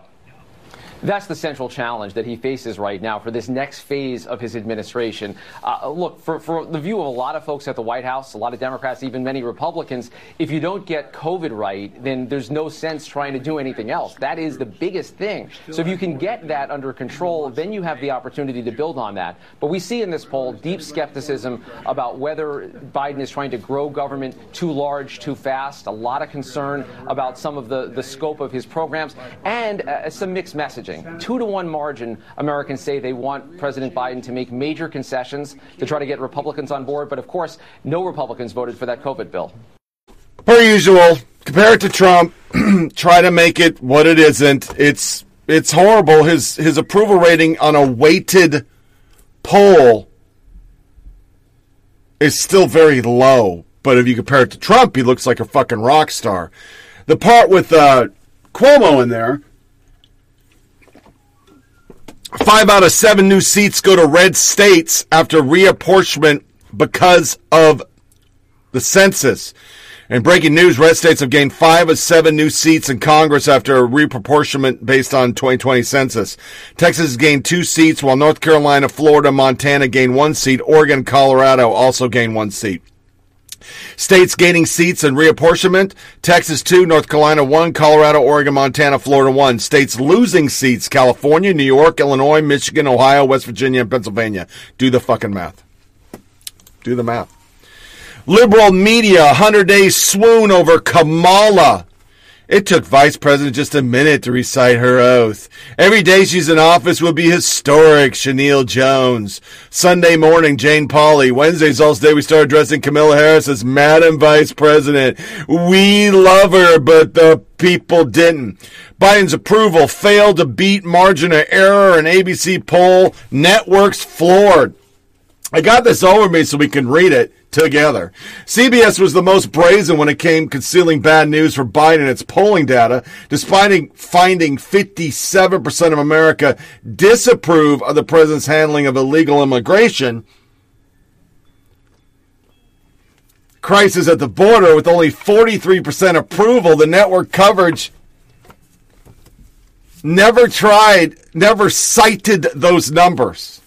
That's the central challenge that he faces right now for this next phase of his administration. Uh, look, for, for the view of a lot of folks at the White House, a lot of Democrats, even many Republicans, if you don't get COVID right, then there's no sense trying to do anything else. That is the biggest thing. So if you can get that under control, then you have the opportunity to build on that. But we see in this poll deep skepticism about whether Biden is trying to grow government too large, too fast, a lot of concern about some of the, the scope of his programs, and uh, some mixed messages messaging. Two to one margin, Americans say they want President Biden to make major concessions to try to get Republicans on board. But of course, no Republicans voted for that COVID bill. Per usual, compare it to Trump. (clears throat) try to make it what it isn't. It's it's horrible. His his approval rating on a weighted poll is still very low. But if you compare it to Trump, he looks like a fucking rock star. The part with uh, Cuomo in there, Five out of seven new seats go to red states after reapportionment because of the census. And breaking news, red states have gained five of seven new seats in Congress after a reapportionment based on 2020 census. Texas gained two seats, while North Carolina, Florida, Montana gained one seat. Oregon, Colorado also gained one seat. States gaining seats in reapportionment Texas 2, North Carolina 1, Colorado, Oregon, Montana, Florida 1. States losing seats California, New York, Illinois, Michigan, Ohio, West Virginia, and Pennsylvania. Do the fucking math. Do the math. Liberal media, 100 days swoon over Kamala. It took Vice President just a minute to recite her oath. Every day she's in office will be historic, Chenille Jones. Sunday morning, Jane Pauley. Wednesday's also day we start addressing Kamala Harris as Madam Vice President. We love her, but the people didn't. Biden's approval failed to beat margin of error, an ABC poll. Networks floored. I got this over me so we can read it together. CBS was the most brazen when it came concealing bad news for Biden in its polling data, despite finding 57% of America disapprove of the president's handling of illegal immigration. Crisis at the border with only 43% approval. The network coverage never tried, never cited those numbers.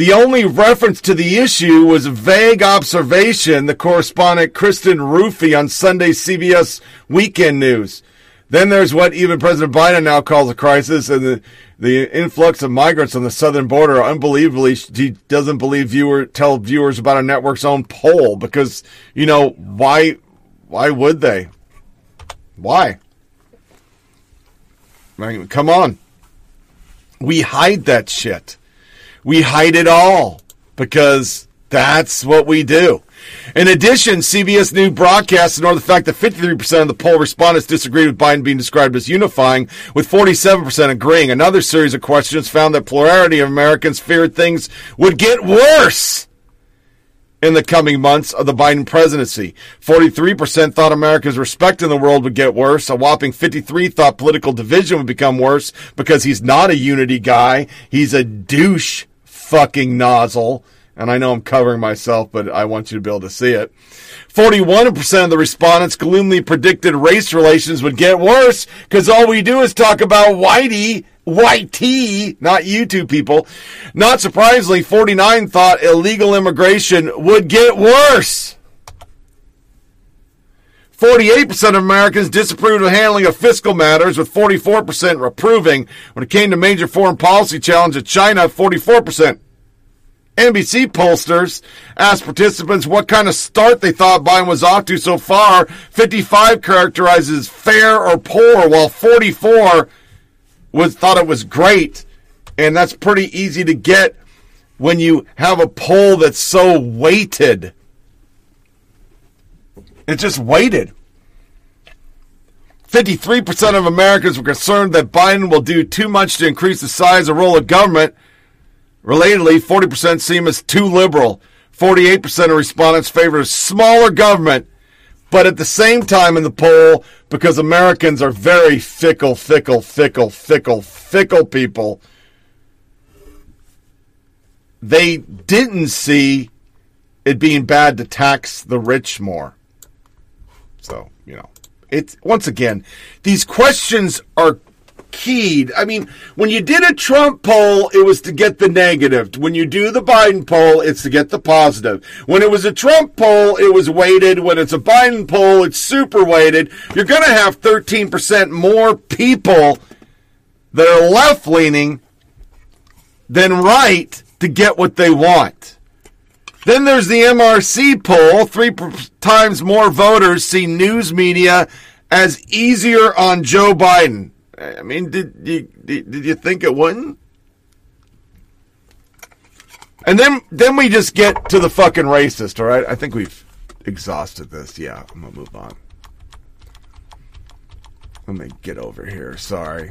The only reference to the issue was a vague observation, the correspondent Kristen Ruffey on Sunday CBS Weekend News. Then there's what even President Biden now calls a crisis, and the, the influx of migrants on the southern border. Unbelievably, he doesn't believe viewer tell viewers about a network's own poll because you know why? Why would they? Why? Come on. We hide that shit. We hide it all because that's what we do. In addition, CBS News broadcasts ignore the fact that 53% of the poll respondents disagreed with Biden being described as unifying, with 47% agreeing. Another series of questions found that plurality of Americans feared things would get worse in the coming months of the Biden presidency. 43% thought America's respect in the world would get worse. A whopping 53 thought political division would become worse because he's not a unity guy. He's a douche fucking nozzle And I know I'm covering myself, but I want you to be able to see it. 41% of the respondents gloomily predicted race relations would get worse because all we do is talk about whitey, white tea, not you two people. Not surprisingly, 49 thought illegal immigration would get worse. 48% of Americans disapproved of handling of fiscal matters, with 44% approving. When it came to major foreign policy challenges, China, 44%. NBC pollsters asked participants what kind of start they thought Biden was off to so far. 55 characterizes fair or poor, while 44 was thought it was great. And that's pretty easy to get when you have a poll that's so weighted. It's just waited. 53% of Americans were concerned that Biden will do too much to increase the size and role of government. Relatedly, 40% seem as too liberal. 48% of respondents favor a smaller government, but at the same time in the poll, because Americans are very fickle, fickle, fickle, fickle, fickle people, they didn't see it being bad to tax the rich more. So, you know, it's once again, these questions are keyed. I mean, when you did a Trump poll, it was to get the negative. When you do the Biden poll, it's to get the positive. When it was a Trump poll, it was weighted. When it's a Biden poll, it's super weighted. You're going to have 13% more people that are left leaning than right to get what they want. Then there's the MRC poll. Three times more voters see news media as easier on Joe Biden. I mean, did you did you think it wouldn't? And then then we just get to the fucking racist. All right, I think we've exhausted this. Yeah, I'm gonna move on. Let me get over here. Sorry.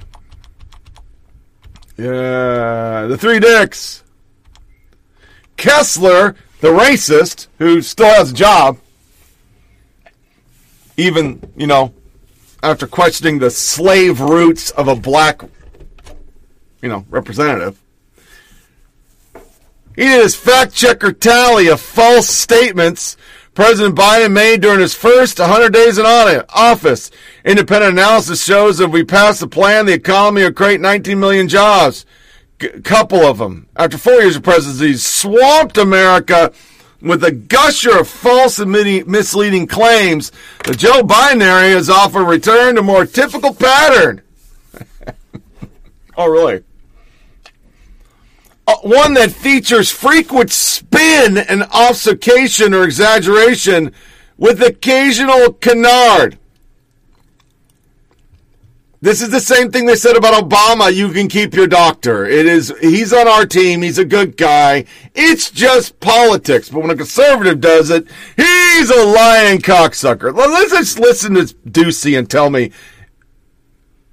Yeah, the three dicks. Kessler, the racist, who still has a job, even, you know, after questioning the slave roots of a black, you know, representative. He did his fact checker tally of false statements President Biden made during his first 100 days in office. Independent analysis shows if we pass the plan, the economy will create 19 million jobs. G- couple of them. After four years of presidency, swamped America with a gusher of false and misleading claims, the Joe Biden area has often returned to more typical pattern. (laughs) oh, really? Uh, one that features frequent spin and obfuscation or exaggeration with occasional canard. This is the same thing they said about Obama. You can keep your doctor. It is, he's on our team. He's a good guy. It's just politics. But when a conservative does it, he's a lying cocksucker. Let's just listen to Doocy and tell me,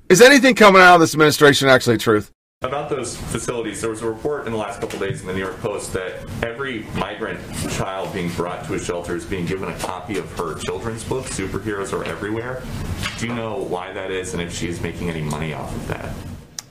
is anything coming out of this administration actually truth? About those facilities, there was a report in the last couple days in the New York Post that every migrant child being brought to a shelter is being given a copy of her children's book, Superheroes Are Everywhere. Do you know why that is and if she's making any money off of that?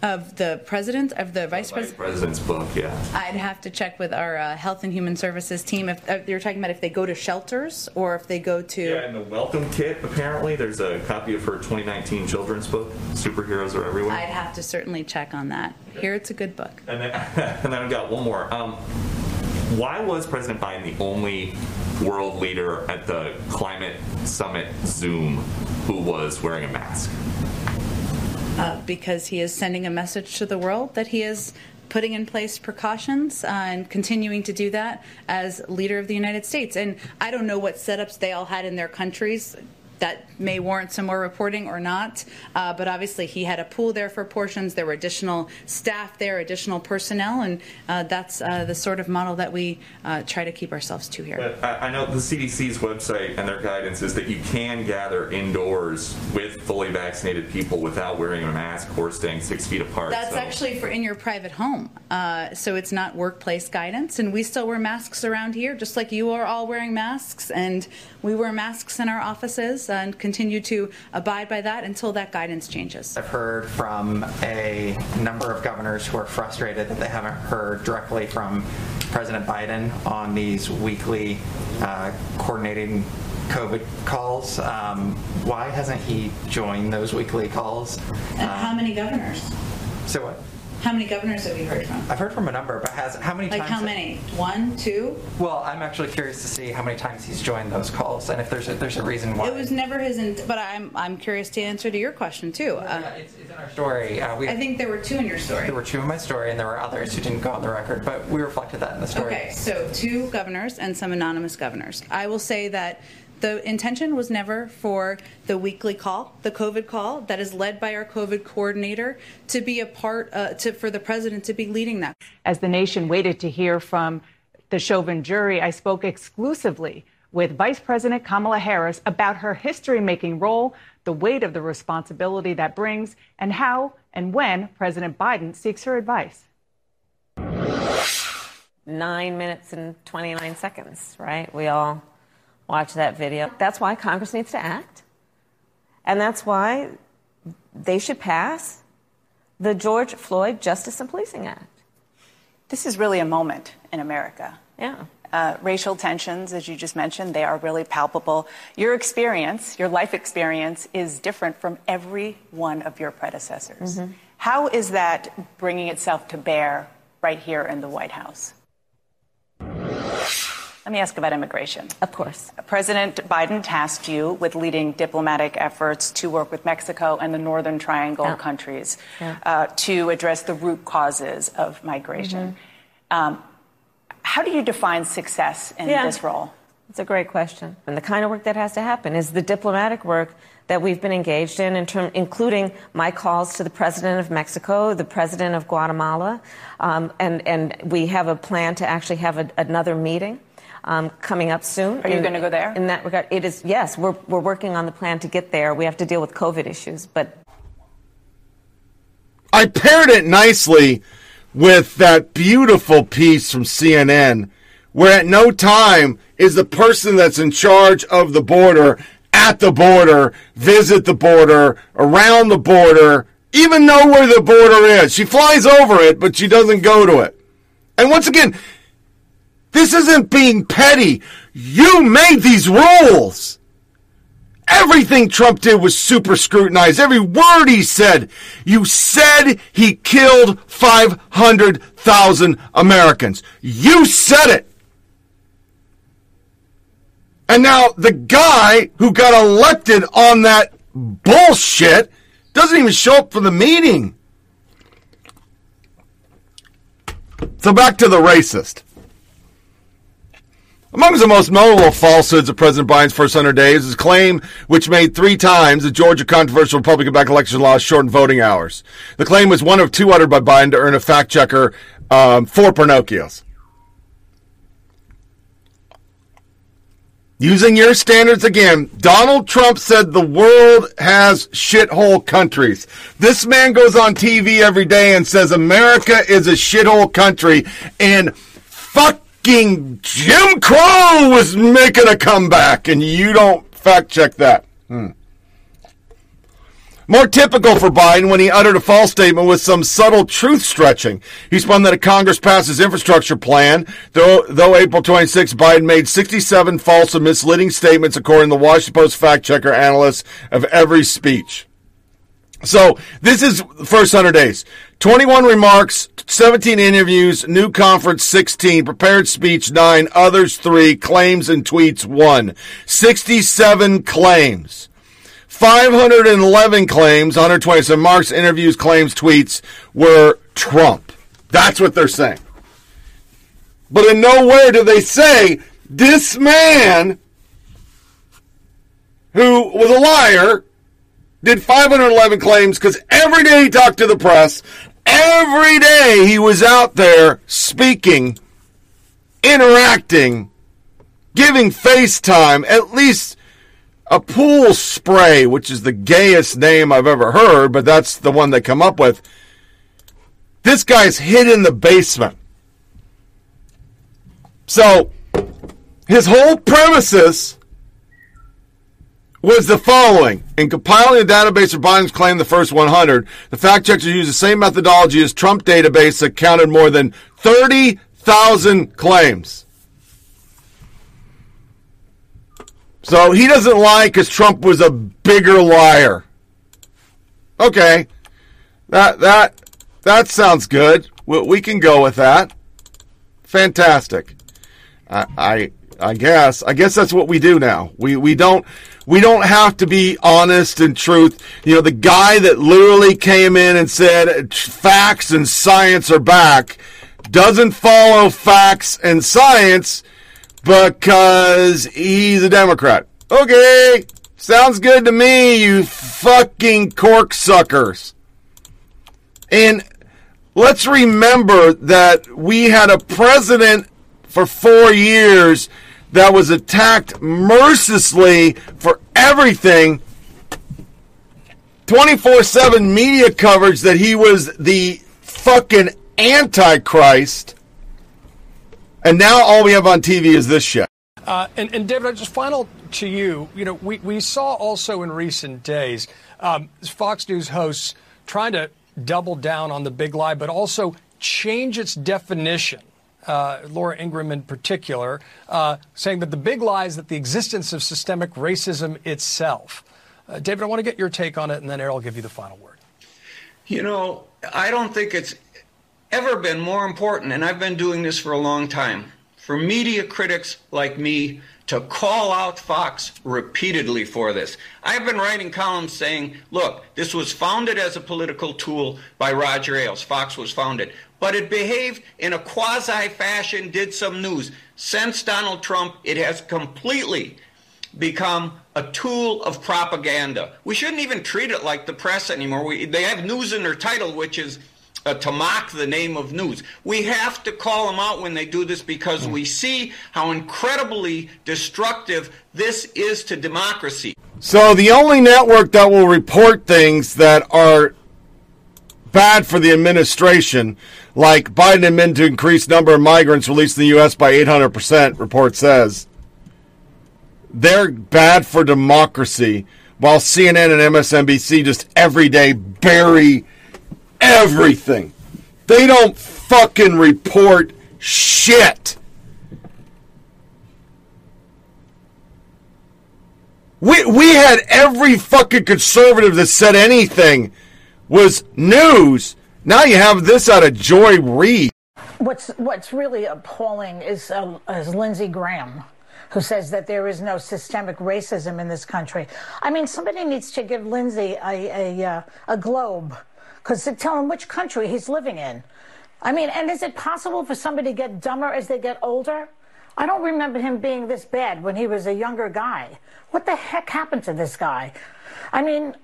Of the president, of the vice president? President's book, yeah. I'd have to check with our uh, Health and Human Services team if uh, you're talking about if they go to shelters or if they go to. Yeah, in the welcome kit, apparently, there's a copy of her 2019 children's book, Superheroes Are Everywhere. I'd have to certainly check on that. Here, it's a good book. And then, (laughs) and then I've got one more. Um, why was President Biden the only world leader at the climate summit Zoom who was wearing a mask? Uh, because he is sending a message to the world that he is putting in place precautions uh, and continuing to do that as leader of the United States. And I don't know what setups they all had in their countries that may warrant some more reporting or not. Uh, but obviously, he had a pool there for portions. There were additional staff there, additional personnel, and uh, that's uh, the sort of model that we uh, try to keep ourselves to here. But I, I know the CDC's website and their guidance is that you can gather indoors with fully vaccinated people without wearing a mask or staying six feet apart. That's so. actually for in your private home. Uh, so it's not workplace guidance. And we still wear masks around here, just like you are all wearing masks. And we wear masks in our offices and continue to abide by that until that guidance changes. I've heard from a number of governors who are frustrated that they haven't heard directly from President Biden on these weekly uh, coordinating COVID calls. Um, why hasn't he joined those weekly calls? And how many governors? So what? How many governors have you heard from? I've heard from a number, but has how many times? Like times? how many? One, two? Well, I'm actually curious to see how many times he's joined those calls, and if there's a, there's a reason why. It was never his, in- but I'm I'm curious to answer to your question too. Uh, it's, it's in our story. Uh, we, I think there were two in your story. There were two in my story, and there were others who didn't go on the record, but we reflected that in the story. Okay, so two governors and some anonymous governors. I will say that the intention was never for the weekly call, the COVID call that is led by our COVID coordinator, to be a part, uh, to for the president to be leading that. As the nation waited to hear from the Chauvin jury, I spoke exclusively with Vice President Kamala Harris about her history making role, the weight of the responsibility that brings, and how and when President Biden seeks her advice. nine minutes and 29 seconds, right? We all watch that video. That's why Congress needs to act. And that's why they should pass the George Floyd Justice and Policing Act. This is really a moment in America. Yeah. Uh, racial tensions, as you just mentioned, they are really palpable. Your experience, your life experience, is different from every one of your predecessors. Mhm. How is that bringing itself to bear right here in the White House? Let me ask about immigration. Of course. President Biden tasked you with leading diplomatic efforts to work with Mexico and the Northern Triangle Yeah. countries Yeah. uh, to address the root causes of migration. Um, how do you define success in Yeah. this role? It's a great question. And the kind of work that has to happen is the diplomatic work that we've been engaged in, in term, including my calls to the president of Mexico, the president of Guatemala, um, and, and we have a plan to actually have a, another meeting. Um, coming up soon. Are you gonna go there? In that regard, it is yes. We're we're working on the plan to get there. We have to deal with COVID issues, but I paired it nicely with that beautiful piece from CNN where at no time is the person that's in charge of the border at the border, visit the border, around the border, even know where the border is. She flies over it, but she doesn't go to it. And once again, this isn't being petty. You made these rules. Everything Trump did was super scrutinized. Every word he said. You said he killed 500,000 Americans. You said it. And now the guy who got elected on that bullshit doesn't even show up for the meeting. So back to the racist. Among the most notable falsehoods of President Biden's first 100 days is his claim, which made three times the Georgia controversial Republican backed election laws shortened voting hours. The claim was one of two uttered by Biden to earn a fact checker um, Pinocchios. Using your standards again, Donald Trump said the world has shithole countries. This man goes on TV every day and says America is a shithole country and fucking Jim Crow was making a comeback and you don't fact check that. Hmm. More typical for Biden when he uttered a false statement with some subtle truth stretching. He spun that a Congress passed his infrastructure plan, though, though April 26, Biden made 67 false and misleading statements according to the Washington Post fact checker analysts of every speech. So this is first 100 days. 21 remarks, 17 interviews, new conference 16, prepared speech 9, others 3, claims and tweets 1. 67 claims. 511 claims, 127 marks, interviews, claims, tweets were Trump. That's what they're saying. But in nowhere do they say this man who was a liar did 511 claims because every day he talked to the press, every day he was out there speaking, interacting, giving FaceTime, at least a pool spray, which is the gayest name I've ever heard, but that's the one they come up with. This guy's hid in the basement. So, his whole premises was the following. In compiling a database of Biden's claim the first 100, the fact checkers used the same methodology as Trump database that counted more than 30,000 claims. So he doesn't lie because Trump was a bigger liar. Okay, that that that sounds good. We, we can go with that. Fantastic. I, I I guess I guess that's what we do now. We we don't we don't have to be honest and truth. You know, the guy that literally came in and said facts and science are back doesn't follow facts and science because he's a Democrat. Okay, sounds good to me, you fucking corksuckers. And let's remember that we had a president for four years that was attacked mercilessly for everything 24 7 media coverage that he was the fucking Antichrist. And now all we have on TV is this shit. Uh, and, and, David, just final to you. You know, we, we saw also in recent days um, Fox News hosts trying to double down on the big lie, but also change its definition. Uh, Laura Ingraham in particular, uh, saying that the big lie is that the existence of systemic racism itself. Uh, David, I want to get your take on it, and then Errol will give you the final word. You know, I don't think it's ever been more important, and I've been doing this for a long time, for media critics like me to call out Fox repeatedly for this. I've been writing columns saying, look, this was founded as a political tool by Roger Ailes. Fox was founded. But it behaved in a quasi fashion, did some news. Since Donald Trump, it has completely become a tool of propaganda. We shouldn't even treat it like the press anymore. We, they have news in their title, which is uh, to mock the name of news. We have to call them out when they do this because we see how incredibly destructive this is to democracy. So the only network that will report things that are bad for the administration, like Biden admitted to increase number of migrants released in the U.S. by 800%, report says, they're bad for democracy, while CNN and MSNBC just every day bury everything. They don't fucking report shit. We we had every fucking conservative that said anything was news. Now you have this out of Joy Reid. What's what's really appalling is uh, is Lindsey Graham, who says that there is no systemic racism in this country. I mean, somebody needs to give Lindsey a a, uh, a globe because to tell him which country he's living in. I mean, and is it possible for somebody to get dumber as they get older? I don't remember him being this bad when he was a younger guy. What the heck happened to this guy? I mean,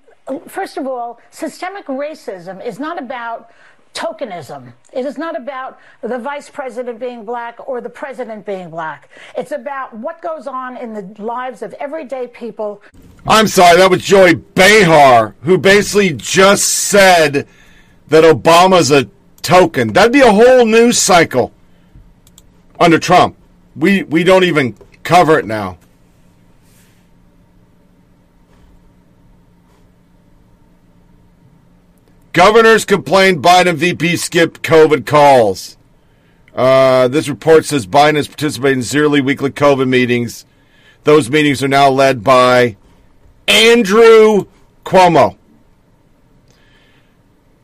first of all, systemic racism is not about tokenism. It is not about the vice president being black or the president being black. It's about what goes on in the lives of everyday people. I'm sorry, that was Joy Behar, who basically just said that Obama's a token. That'd be a whole news cycle under Trump. We we don't even cover it now. Governors complain Biden VP skipped COVID calls. Uh, this report says Biden is participating in zero weekly COVID meetings. Those meetings are now led by Andrew Cuomo.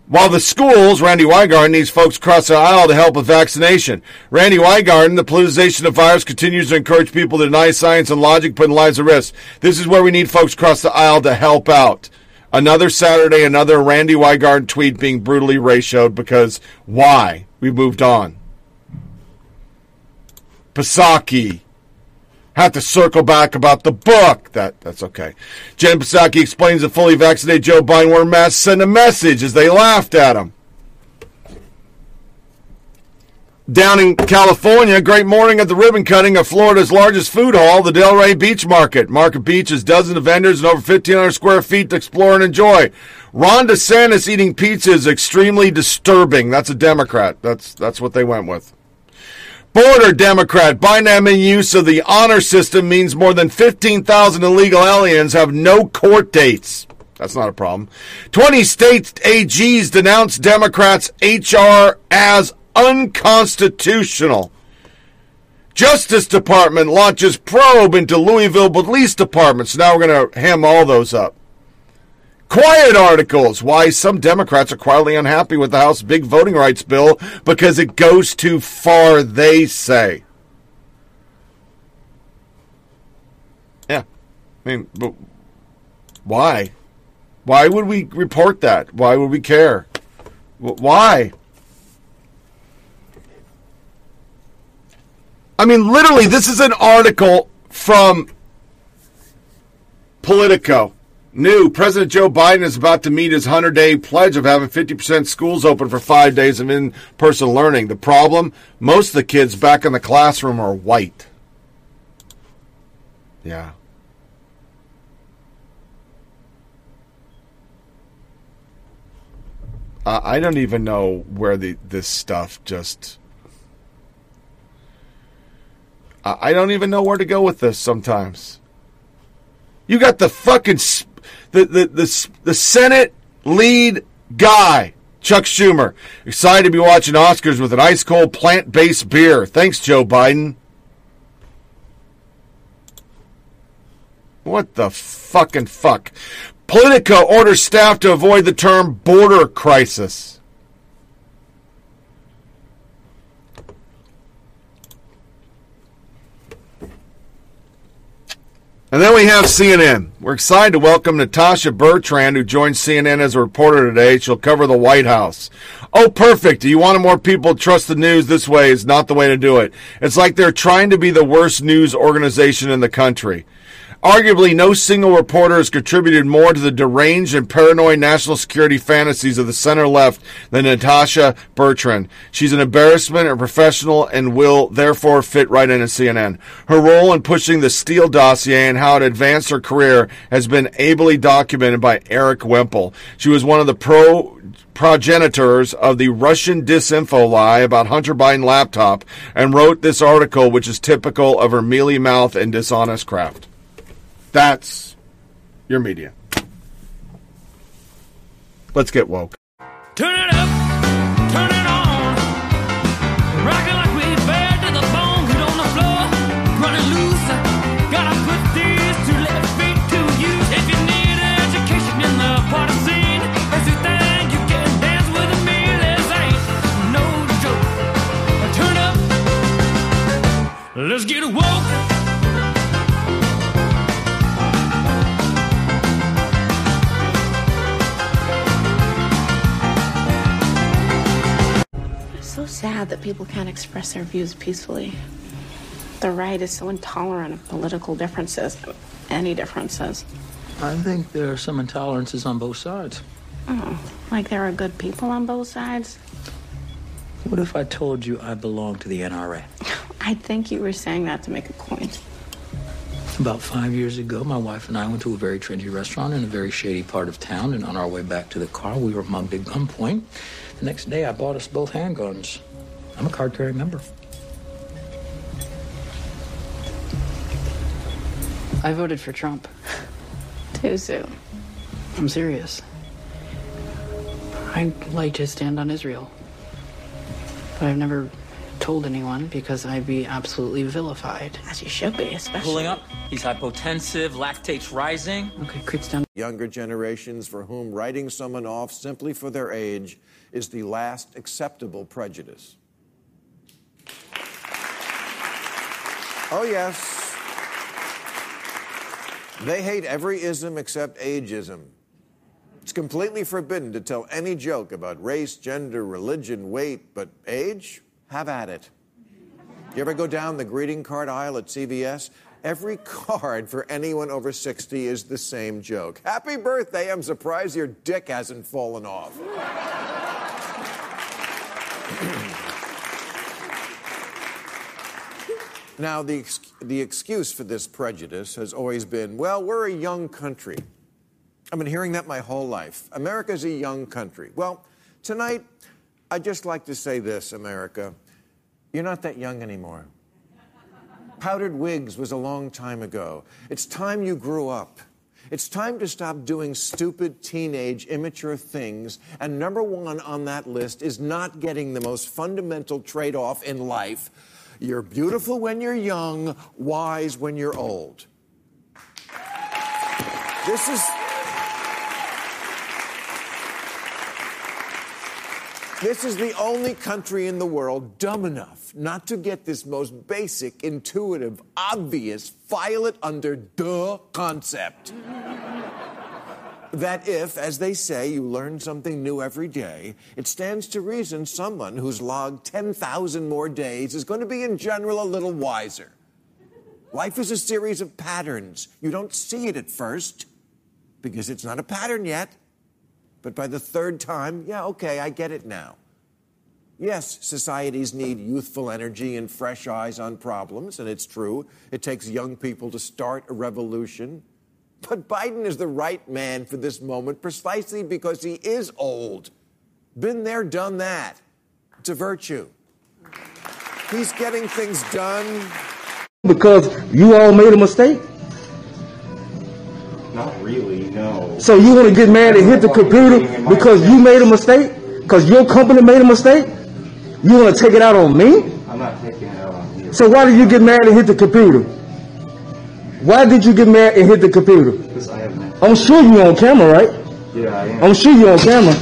While the schools, Randi Weingarten needs folks across the aisle to help with vaccination. Randi Weingarten, the politicization of virus continues to encourage people to deny science and logic, putting lives at risk. This is where we need folks across the aisle to help out. Another Saturday, another Randi Weingarten tweet being brutally ratioed because why? We moved on. Psaki. Have to circle back about the book. That that's okay. Jen Psaki explains that fully vaccinated Joe Biden wore masks sent a message as they laughed at him. Down in California, great morning at the ribbon cutting of Florida's largest food hall, the Delray Beach Market. Market Beach has dozens of vendors and over 1,500 square feet to explore and enjoy. Ron DeSantis eating pizza is extremely disturbing. That's a Democrat. That's that's what they went with. Border Democrat Biden use of the honor system means more than 15,000 illegal aliens have no court dates. That's not a problem. 20 state AGs denounced Democrats' HR as unconstitutional. Justice Department launches probe into Louisville Police Department. So now we're going to ham all those up. Quiet articles. Why some Democrats are quietly unhappy with the House big voting rights bill because it goes too far, they say. Yeah. I mean, but why? Why would we report that? Why would we care? Why? I mean, literally, this is an article from Politico. New President Joe Biden is about to meet his 100 day pledge of having 50% schools open for five days of in person learning. The problem most of the kids back in the classroom are white. Yeah. I don't even know where the this stuff just I don't even know where to go with this sometimes. You got the fucking the the the, the Senate lead guy, Chuck Schumer, excited to be watching Oscars with an ice cold plant based beer. Thanks, Joe Biden. What the fucking fuck? Politico orders staff to avoid the term border crisis. And then we have CNN. We're excited to welcome Natasha Bertrand, who joined CNN as a reporter today. She'll cover the White House. Oh, perfect. Do you want more people to trust the news this way is not the way to do it. It's like they're trying to be the worst news organization in the country. Arguably, no single reporter has contributed more to the deranged and paranoid national security fantasies of the center left than Natasha Bertrand. She's an embarrassment, a professional, and will therefore fit right into CNN. Her role in pushing the Steele dossier and how it advanced her career has been ably documented by Erik Wemple. She was one of the pro progenitors of the Russian disinfo lie about Hunter Biden laptop and wrote this article, which is typical of her mealy mouth and dishonest craft. That's your media. Let's get woke. Turn it up, sad that people can't express their views peacefully. The right is so intolerant of political differences, any differences. I think there are some intolerances on both sides. Oh, like there are good people on both sides? What if I told you I belong to the NRA? (laughs) I think you were saying that to make a point. About five years ago, my wife and I went to a very trendy restaurant in a very shady part of town, and on our way back to the car, we were mugged at gunpoint. The next day, I bought us both handguns. I'm a card carrying member. I voted for Trump. Too soon. I'm serious. I'd like to stand on Israel. But I've never told anyone because I'd be absolutely vilified. As you should be, especially. Pulling up. He's hypotensive, lactate's rising. Okay, Crit's down. Younger generations for whom writing someone off simply for their age is the last acceptable prejudice. Oh, yes. They hate every ism except ageism. It's completely forbidden to tell any joke about race, gender, religion, weight, but age? Have at it. You ever go down the greeting card aisle at CVS? Every card for anyone over 60 is the same joke. Happy birthday, I'm surprised your dick hasn't fallen off. Now, the, the excuse for this prejudice has always been well, we're a young country. I've been hearing that my whole life. America's a young country. Well, tonight, I'd just like to say this, America. You're not that young anymore. Powdered wigs was a long time ago. It's time you grew up. It's time to stop doing stupid, teenage, immature things. And number one on that list is not getting the most fundamental trade off in life. You're beautiful when you're young, wise when you're old. This is. This is the only country in the world dumb enough not to get this most basic, intuitive, obvious, file it under duh concept. That if, as they say, you learn something new every day, it stands to reason someone who's logged 10,000 more days is going to be, in general, a little wiser. Life is a series of patterns. You don't see it at first because it's not a pattern yet. But by the third time, yeah, okay, I get it now. Yes, societies need youthful energy and fresh eyes on problems, and it's true. It takes young people to start a revolution. But Biden is the right man for this moment precisely because he is old. Been there, done that. It's a virtue. He's getting things done. Because you all made a mistake? Not really, no. So you want to get mad and hit the computer because you made a mistake? Because your company made a mistake? You want to take it out on me? I'm not taking it out on you. So why did you get mad and hit the computer? Why did you get mad and hit the computer? Because I have not. I'm sure you're on camera, right? Yeah, I am. I'm sure you're on camera.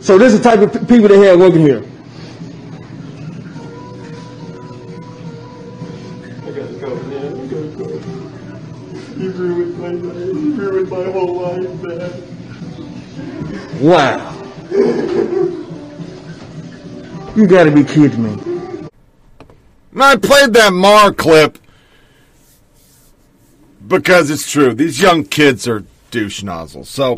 So this is the type of people they have working here. I gotta go, man. I gotta go. You ruined my life. You ruined my whole life, man. Wow. You gotta be kidding me. And I played that Maher clip because it's true. These young kids are douche nozzles. So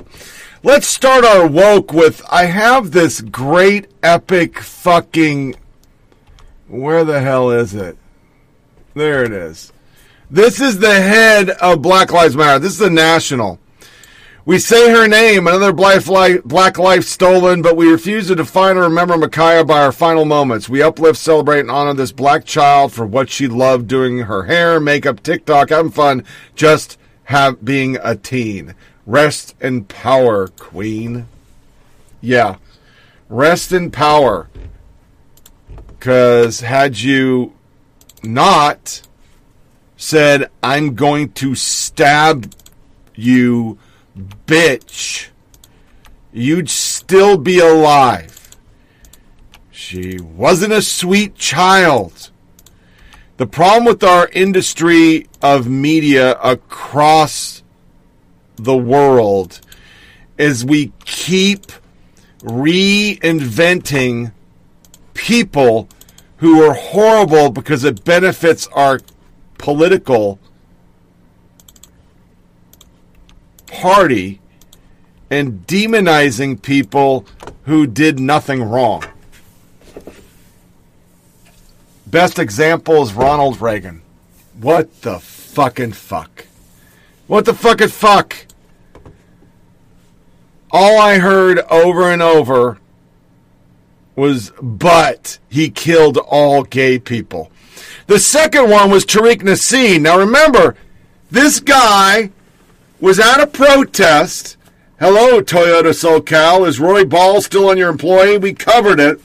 let's start our woke with I have this great epic fucking. Where the hell is it? There it is. This is the head of Black Lives Matter. This is the national. We say her name, another black life, stolen, but we refuse to define or remember Ma'Khia by our final moments. We uplift, celebrate, and honor this black child for what she loved doing her hair, makeup, TikTok, having fun, just have being a teen. Rest in power, queen. Yeah. Rest in power. Because had you not said, I'm going to stab you, bitch, you'd still be alive. She wasn't a sweet child. The problem with our industry of media across the world is we keep reinventing people who are horrible because it benefits our political party and demonizing people who did nothing wrong. Best example is Ronald Reagan. What the fucking fuck? What the fucking fuck? All I heard over and over was, but he killed all gay people. The second one was Tariq Nasheed. Now remember, this guy was at a protest. Hello, Toyota SoCal. Is Roy Ball still on your employee? We covered it.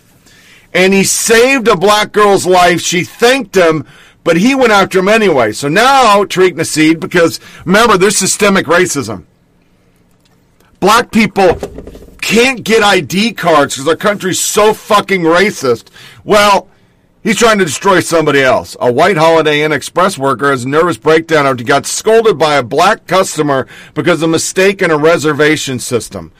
And he saved a black girl's life. She thanked him, but he went after him anyway. So now, Tariq Nasheed, because remember, there's systemic racism. Black people can't get ID cards because our country's so fucking racist. Well, He's trying to destroy somebody else. A white Holiday Inn Express worker has a nervous breakdown after he got scolded by a black customer because of a mistake in a reservation system.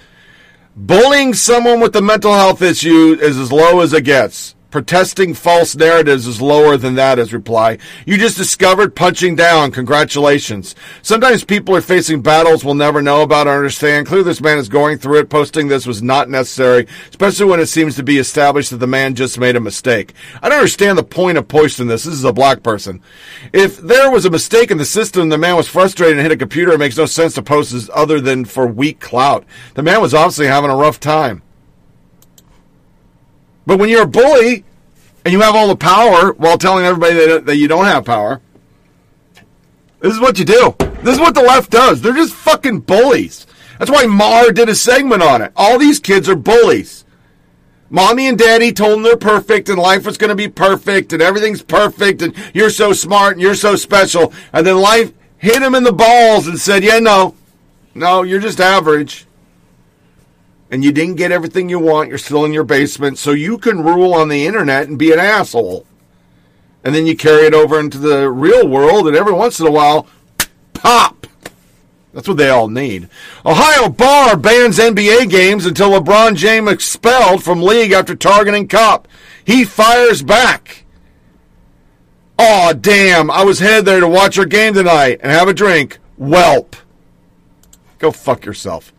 Bullying someone with a mental health issue is as low as it gets. Protesting false narratives is lower than that, his reply. You just discovered punching down. Congratulations. Sometimes people are facing battles we'll never know about or understand. Clearly, this man is going through it. Posting this was not necessary, especially when it seems to be established that the man just made a mistake. I don't understand the point of posting this. This is a black person. If there was a mistake in the system the man was frustrated and hit a computer, it makes no sense to post this other than for weak clout. The man was obviously having a rough time. But when you're a bully and you have all the power while telling everybody that, that you don't have power. This is what you do. This is what the left does. They're just fucking bullies. That's why Maher did a segment on it. All these kids are bullies. Mommy and daddy told them they're perfect and life was going to be perfect and everything's perfect and you're so smart and you're so special. And then life hit him in the balls and said, yeah, no, no, you're just average. And you didn't get everything you want. You're still in your basement. So you can rule on the internet and be an asshole. And then you carry it over into the real world and every once in a while, pop. That's what they all need. Ohio bar bans NBA games until LeBron James expelled from league after targeting cop. He fires back. Aw, damn. I was headed there to watch our game tonight and have a drink. Welp. Go fuck yourself.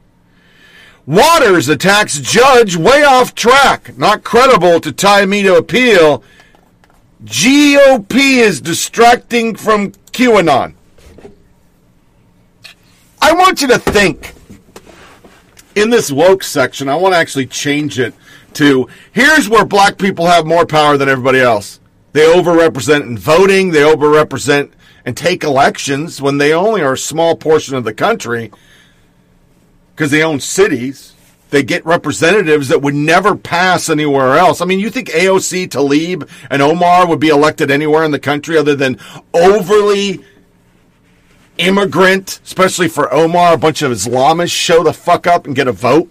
Waters attacks judge way off track. Not credible to tie me to appeal. GOP is distracting from QAnon. I want you to think in this woke section. I want to actually change it to here's where black people have more power than everybody else. They overrepresent in voting, they overrepresent and take elections when they only are a small portion of the country because they own cities. They get representatives that would never pass anywhere else. I mean, you think AOC, Tlaib, and Omar would be elected anywhere in the country other than overly immigrant, especially for Omar, a bunch of Islamists show the fuck up and get a vote?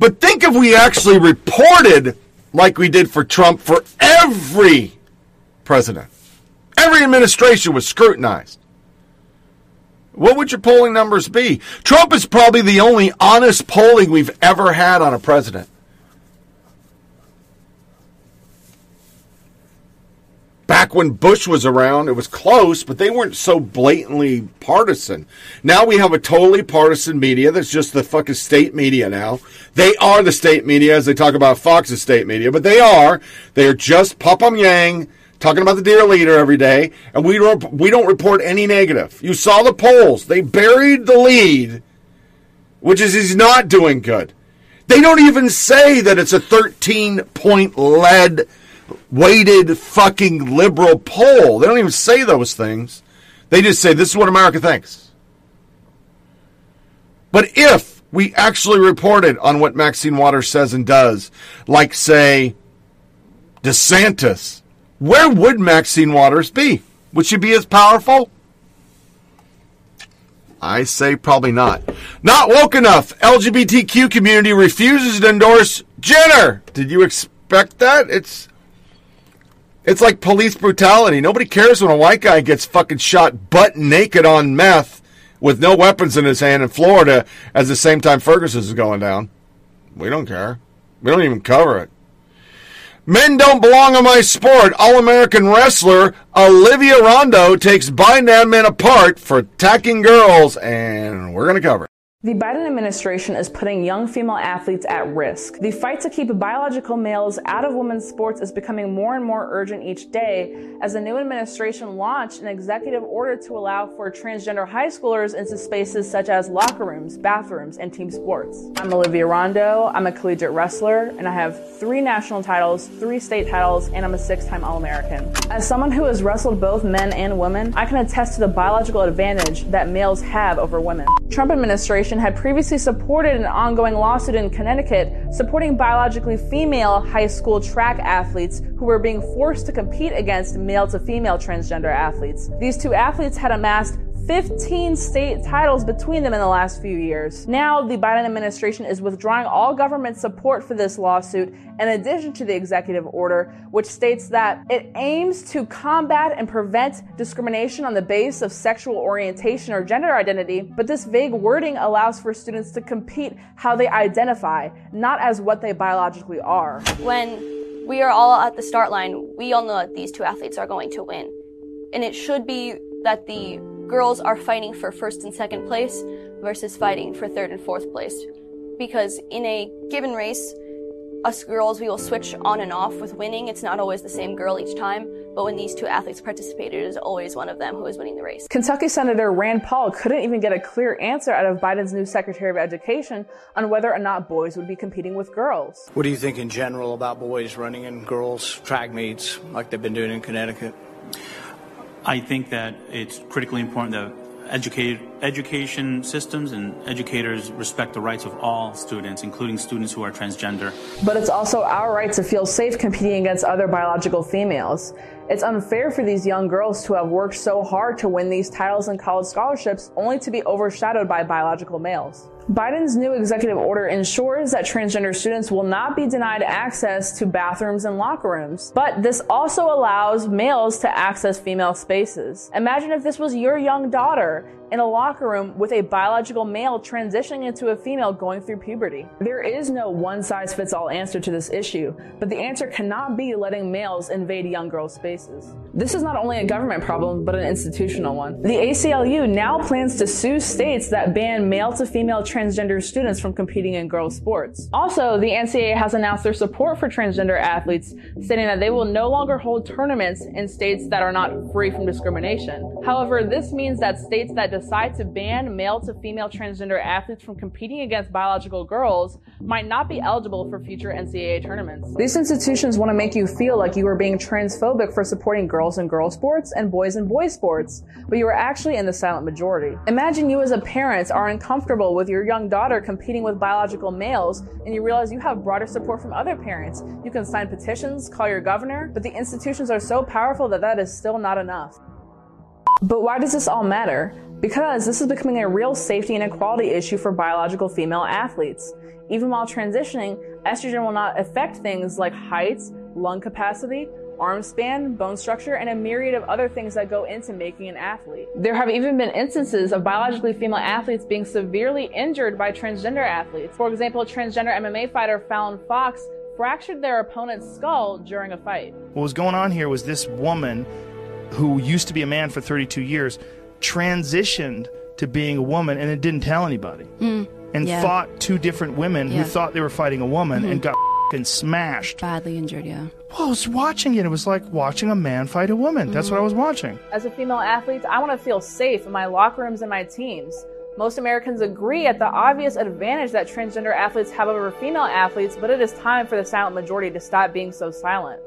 But think if we actually reported like we did for Trump for every president. Every administration was scrutinized. What would your polling numbers be? Trump is probably the only honest polling we've ever had on a president. Back when Bush was around, it was close, but they weren't so blatantly partisan. Now we have a totally partisan media that's just the fucking state media now. They are the state media, as they talk about Fox's state media, but they are. They are just Pyongyang talking about the dear leader every day, and we don't we don't report any negative. You saw the polls; they buried the lead, which is he's not doing good. They don't even say that it's a 13 point lead weighted fucking liberal poll. They don't even say those things. They just say this is what America thinks. But if we actually reported on what Maxine Waters says and does, like say DeSantis, where would Maxine Waters be? Would she be as powerful? I say probably not. Not woke enough. LGBTQ community refuses to endorse Jenner. Did you expect that? It's it's like police brutality. Nobody cares when a white guy gets fucking shot butt naked on meth with no weapons in his hand in Florida as the same time Ferguson is going down. We don't care. We don't even cover it. Men don't belong on my sport. All American wrestler Olivia Rondeau takes Biden Men apart for attacking girls, and we're going to cover it. The Biden administration is putting young female athletes at risk. The fight to keep biological males out of women's sports is becoming more and more urgent each day as the new administration launched an executive order to allow for transgender high schoolers into spaces such as locker rooms, bathrooms, and team sports. I'm Olivia Rondeau. I'm a collegiate wrestler, and I have three national titles, three state titles, and I'm a six time All American. As someone who has wrestled both men and women, I can attest to the biological advantage that males have over women. Trump administration had previously supported an ongoing lawsuit in Connecticut supporting biologically female high school track athletes who were being forced to compete against male to female transgender athletes. These two athletes had amassed 15 state titles between them in the last few years. Now, the Biden administration is withdrawing all government support for this lawsuit in addition to the executive order, which states that it aims to combat and prevent discrimination on the basis of sexual orientation or gender identity. But this vague wording allows for students to compete how they identify, not as what they biologically are. When we are all at the start line, we all know that these two athletes are going to win. And it should be that the girls are fighting for first and second place versus fighting for third and fourth place. Because in a given race, us girls, we will switch on and off with winning. It's not always the same girl each time. But when these two athletes participated, it was always one of them who was winning the race. Kentucky Senator Rand Paul couldn't even get a clear answer out of Biden's new Secretary of Education on whether or not boys would be competing with girls. What do you think in general about boys running in girls' track meets like they've been doing in Connecticut? I think that it's critically important that education systems and educators respect the rights of all students, including students who are transgender. But it's also our right to feel safe competing against other biological females. It's unfair for these young girls to have worked so hard to win these titles and college scholarships only to be overshadowed by biological males. Biden's new executive order ensures that transgender students will not be denied access to bathrooms and locker rooms. But this also allows males to access female spaces. Imagine if this was your young daughter in a locker room with a biological male transitioning into a female going through puberty. There is no one size fits all answer to this issue, but the answer cannot be letting males invade young girls' spaces. This is not only a government problem, but an institutional one. The ACLU now plans to sue states that ban male to female transgender students from competing in girls' sports. Also, the NCAA has announced their support for transgender athletes, stating that they will no longer hold tournaments in states that are not free from discrimination. However, this means that states that decide to ban male to female transgender athletes from competing against biological girls might not be eligible for future NCAA tournaments. These institutions want to make you feel like you are being transphobic for supporting girls in girl sports and boys in boy sports, but you are actually in the silent majority. Imagine you as a parent are uncomfortable with your young daughter competing with biological males and you realize you have broader support from other parents. You can sign petitions, call your governor, but the institutions are so powerful that that is still not enough. But why does this all matter? Because this is becoming a real safety and equality issue for biological female athletes. Even while transitioning, estrogen will not affect things like height, lung capacity, arm span, bone structure, and a myriad of other things that go into making an athlete. There have even been instances of biologically female athletes being severely injured by transgender athletes. For example, transgender MMA fighter Fallon Fox fractured their opponent's skull during a fight. What was going on here was this woman who used to be a man for 32 years transitioned to being a woman and it didn't tell anybody. Mm, and yeah. fought two different women Yeah. who thought they were fighting a woman and Mhm. got fing smashed. Badly injured, yeah. Well, I was watching it. It was like watching a man fight a woman. That's what I was watching. As a female athlete, I want to feel safe in my locker rooms and my teams. Most Americans agree at the obvious advantage that transgender athletes have over female athletes, but it is time for the silent majority to stop being so silent.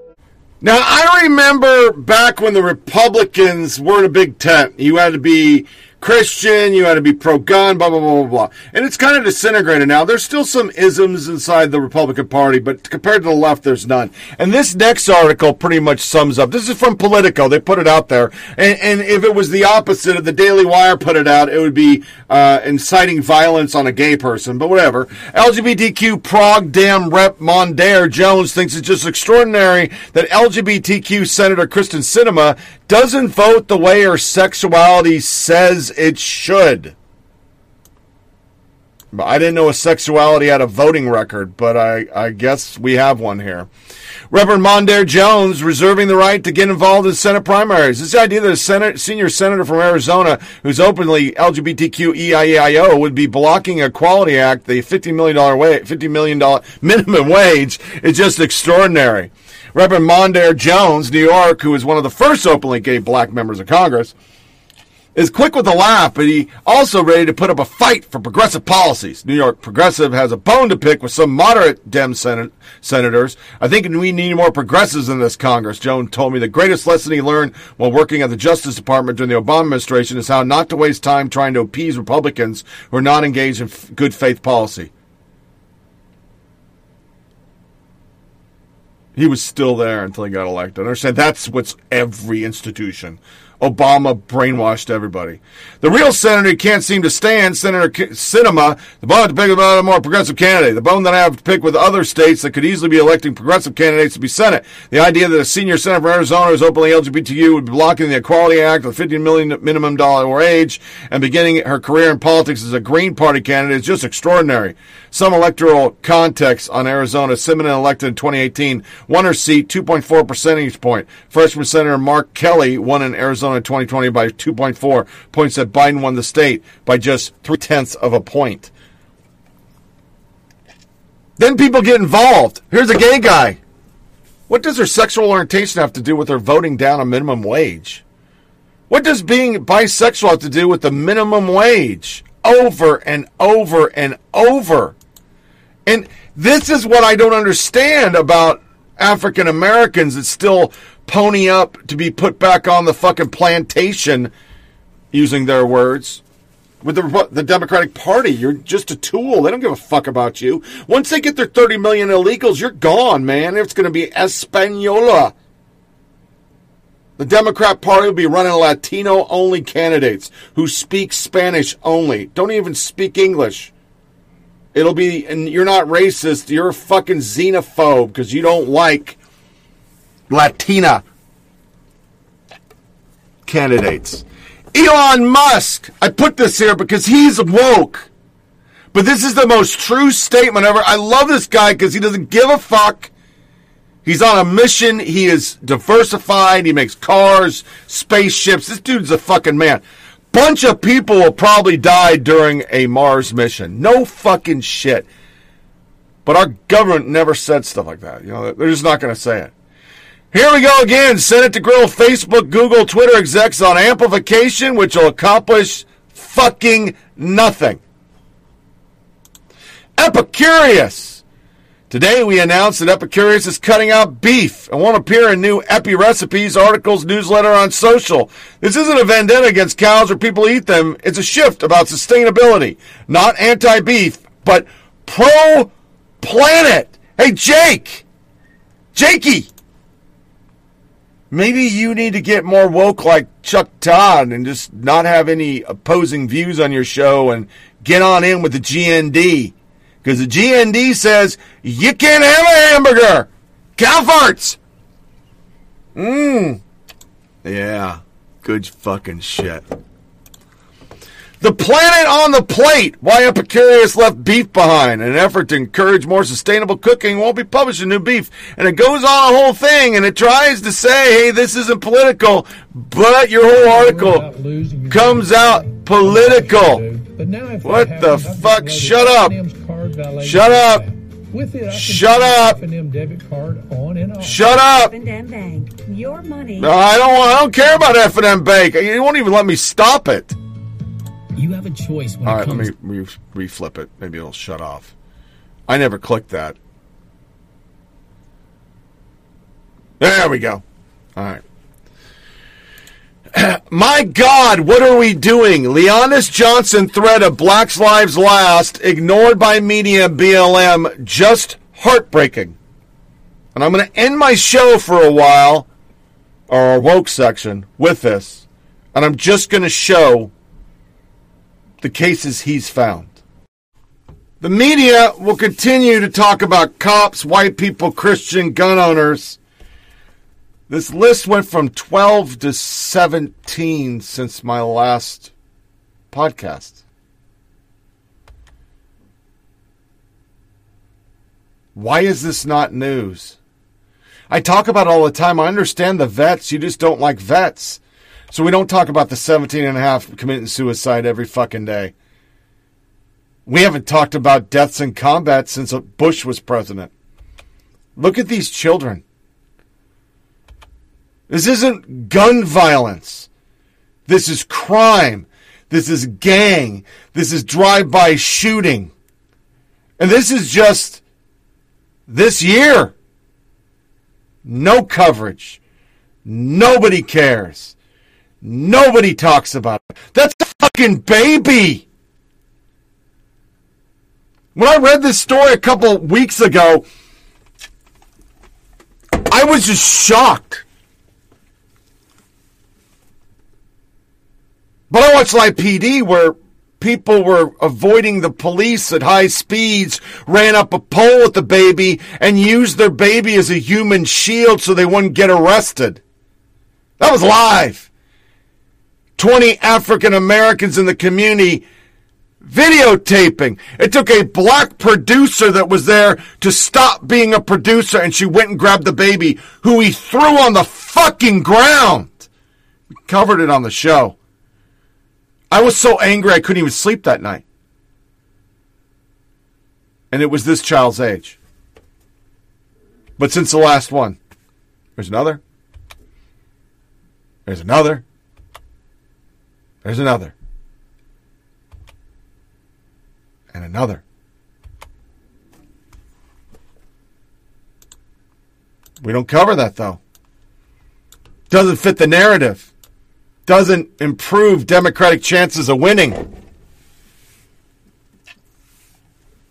Now, I remember back when the Republicans were in a big tent. You had to be Christian, you had to be pro gun, blah, blah, blah, blah, blah. And it's kind of disintegrated now. There's still some isms inside the Republican Party, but compared to the left, there's none. And this next article pretty much sums up. This is from Politico. They put it out there. And, and if it was the opposite, of the Daily Wire put it out, it would be uh, inciting violence on a gay person, but whatever. LGBTQ prog damn rep Mondaire Jones thinks it's just extraordinary that LGBTQ Senator Kyrsten Sinema doesn't vote the way her sexuality says it should. I didn't know a sexuality had a voting record, but I, I guess we have one here. Reverend Mondaire Jones reserving the right to get involved in Senate primaries. This idea that a Senate, senior senator from Arizona who's openly LGBTQ EIEIO would be blocking a Equality Act, the $50 million, wa- $50 million (laughs) minimum wage, is just extraordinary. Reverend Mondaire Jones, New York, who is one of the first openly gay black members of Congress, is quick with a laugh, but he also ready to put up a fight for progressive policies. New York Progressive has a bone to pick with some moderate Dem sen- senators. I think we need more progressives in this Congress. Jones told me the greatest lesson he learned while working at the Justice Department during the Obama administration is how not to waste time trying to appease Republicans who are not engaged in f- good faith policy. He was still there until he got elected. I understand? That's what's every institution. Obama brainwashed everybody. The real senator can't seem to stand, Senator Sinema, the bone to pick with a more progressive candidate. The bone that I have to pick with other states that could easily be electing progressive candidates to be Senate. The idea that a senior senator from Arizona is openly LGBTQ would be blocking the Equality Act, the 50 million minimum dollar wage, and beginning her career in politics as a Green Party candidate is just extraordinary. Some electoral context on Arizona. Simon elected in 2018, won her seat 2.4 percentage point. Freshman Senator Mark Kelly won in Arizona in 2020 by 2.4 points that Biden won the state by just three tenths of a point. Then people get involved. Here's a gay guy. What does their sexual orientation have to do with their voting down a minimum wage? What does being bisexual have to do with the minimum wage? Over and over and over. And this is what I don't understand about African Americans that still pony up to be put back on the fucking plantation, using their words, with the, the Democratic Party. You're just a tool. They don't give a fuck about you. Once they get their 30 million illegals, you're gone, man. It's going to be Española. The Democrat Party will be running Latino only candidates who speak Spanish only, don't even speak English. It'll be, and you're not racist, you're a fucking xenophobe because you don't like Latina candidates. Elon Musk, I put this here because he's woke. But this is the most true statement ever. I love this guy because he doesn't give a fuck. He's on a mission. He is diversified. He makes cars, spaceships. This dude's a fucking man. Bunch of people will probably die during a Mars mission. No fucking shit. But our government never said stuff like that. You know, they're just not going to say it. Here we go again. Senate to grill Facebook, Google, Twitter execs on amplification, which will accomplish fucking nothing. Epicurious. Today we announced that Epicurious is cutting out beef and won't appear in new Epi recipes, articles, newsletter on social. This isn't a vendetta against cows or people eat them. It's a shift about sustainability. Not anti-beef, but pro-planet. Hey, Jake! Jakey! Maybe you need to get more woke like Chuck Todd and just not have any opposing views on your show and get on in with the GND. Because the GND says you can't have a hamburger. Cow farts. Mmm. Yeah. Good fucking shit. The Planet on the Plate Why Epicurious Left Beef Behind. In an effort to encourage more sustainable cooking, won't be publishing new beef. And it goes on a whole thing and it tries to say, hey, this isn't political, but your whole article comes out political. What the fuck? Shut up. Shut up. Shut up. Shut up. Your money. No, I don't want, I don't care about F&M Bank. You won't even let me stop it. You have a choice when All it right, let me re- reflip it. Maybe it'll shut off. I never clicked that. There we go. All right. (clears throat) My God, what are we doing? Leonis Johnson threat of Black Lives Last ignored by media BLM just heartbreaking. And I'm going to end my show for a while, or our woke section, with this. And I'm just going to show the cases he's found. The media will continue to talk about cops, white people, Christian gun owners. This list went from 12 to 17 since my last podcast. Why is this not news? I talk about it all the time. I understand the vets. You just don't like vets. So we don't talk about the 17 and a half committing suicide every fucking day. We haven't talked about deaths in combat since Bush was president. Look at these children. This isn't gun violence. This is crime. This is gang. This is drive-by shooting. And this is just this year. No coverage. Nobody cares. Nobody talks about it. That's a fucking baby. When I read this story a couple weeks ago, I was just shocked. But I watched Live PD where people were avoiding the police at high speeds, ran up a pole with the baby, and used their baby as a human shield so they wouldn't get arrested. That was live. 20 African Americans in the community videotaping. It took a black producer that was there to stop being a producer and she went and grabbed the baby who he threw on the fucking ground. We covered it on the show. I was so angry I couldn't even sleep that night. And it was this child's age. But since the last one, There's another. There's another. There's another. And another. We don't cover that though. Doesn't fit the narrative. Doesn't improve Democratic chances of winning.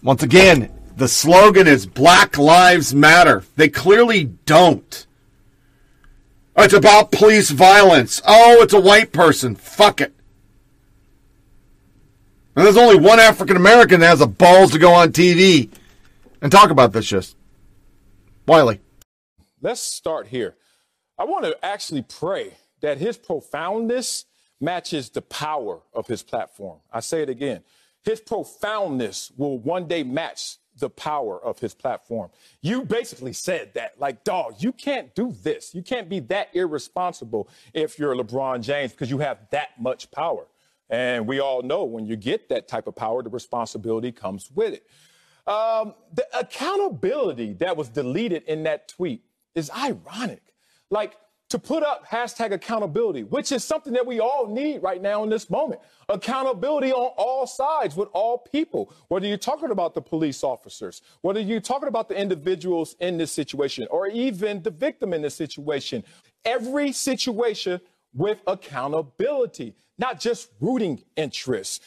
Once again, the slogan is Black Lives Matter. They clearly don't. It's about police violence. Oh, it's a white person. Fuck it. And there's only one African American that has the balls to go on TV and talk about this shit. Wiley. Let's start here. I want to actually pray that his profoundness matches the power of his platform. I say it again. His profoundness will one day match the power of his platform. You basically said that, like, dog, you can't do this. You can't be that irresponsible if you're LeBron James because you have that much power. And we all know when you get that type of power, the responsibility comes with it. Um, the accountability that was deleted in that tweet is ironic. Like, to put up hashtag accountability, which is something that we all need right now in this moment. Accountability on all sides with all people, whether you're talking about the police officers, whether you're talking about the individuals in this situation, or even the victim in this situation. Every situation with accountability, not just rooting interests.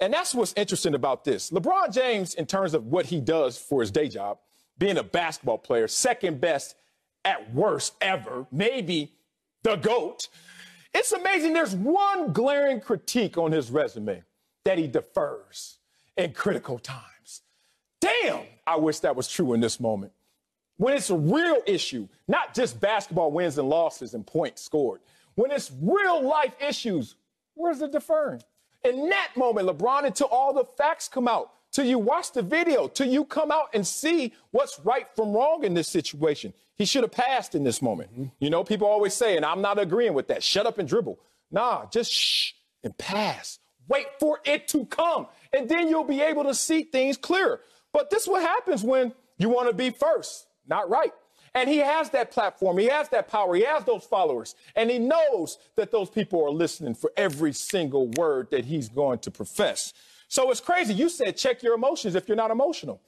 And that's what's interesting about this. LeBron James, in terms of what he does for his day job, being a basketball player, second best at worst ever, maybe the GOAT. It's amazing. There's one glaring critique on his resume that he defers in critical times. Damn, I wish that was true in this moment. When it's a real issue, not just basketball wins and losses and points scored, when it's real life issues, where's the deferring? In that moment, LeBron, until all the facts come out, till you watch the video, till you come out and see what's right from wrong in this situation. He should have passed in this moment. Mm-hmm. You know, people always say, and I'm not agreeing with that, shut up and dribble. Nah, just shh and pass. Wait for it to come, and then you'll be able to see things clearer. But this is what happens when you want to be first, not right. And he has that platform, he has that power, he has those followers, and he knows that those people are listening for every single word that he's going to profess. So it's crazy. You said check your emotions if you're not emotional.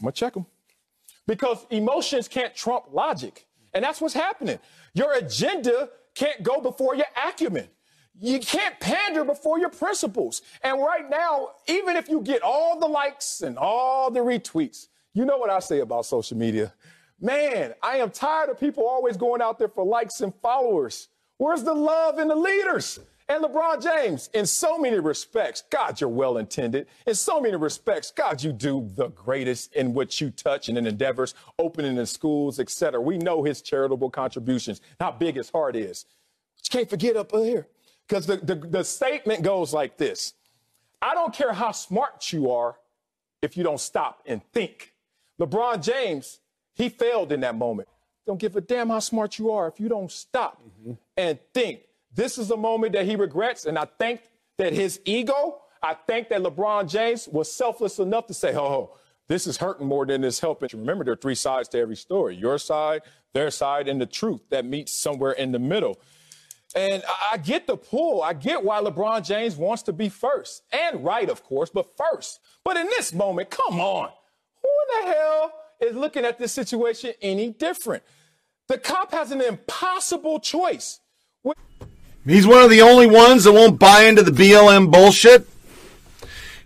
I'm gonna check them because emotions can't trump logic. And that's what's happening. Your agenda can't go before your acumen. You can't pander before your principles. And right now, even if you get all the likes and all the retweets, you know what I say about social media. Man, I am tired of people always going out there for likes and followers. Where's the love in the leaders? And LeBron James, in so many respects, God, you're well intended. In so many respects, God, you do the greatest in what you touch and in endeavors, opening in schools, etc. We know his charitable contributions, how big his heart is. But you can't forget up here. Because the, the, the statement goes like this I don't care how smart you are if you don't stop and think. LeBron James, he failed in that moment. Don't give a damn how smart you are if you don't stop and think. This is a moment that he regrets, and I think that his ego, I think that LeBron James was selfless enough to say, oh, this is hurting more than it's helping. Remember, there are three sides to every story your side, their side, and the truth that meets somewhere in the middle. And I get the pull. I get why LeBron James wants to be first and right, of course, but first. But in this moment, come on. Who in the hell is looking at this situation any different? The cop has an impossible choice. He's one of the only ones that won't buy into the BLM bullshit.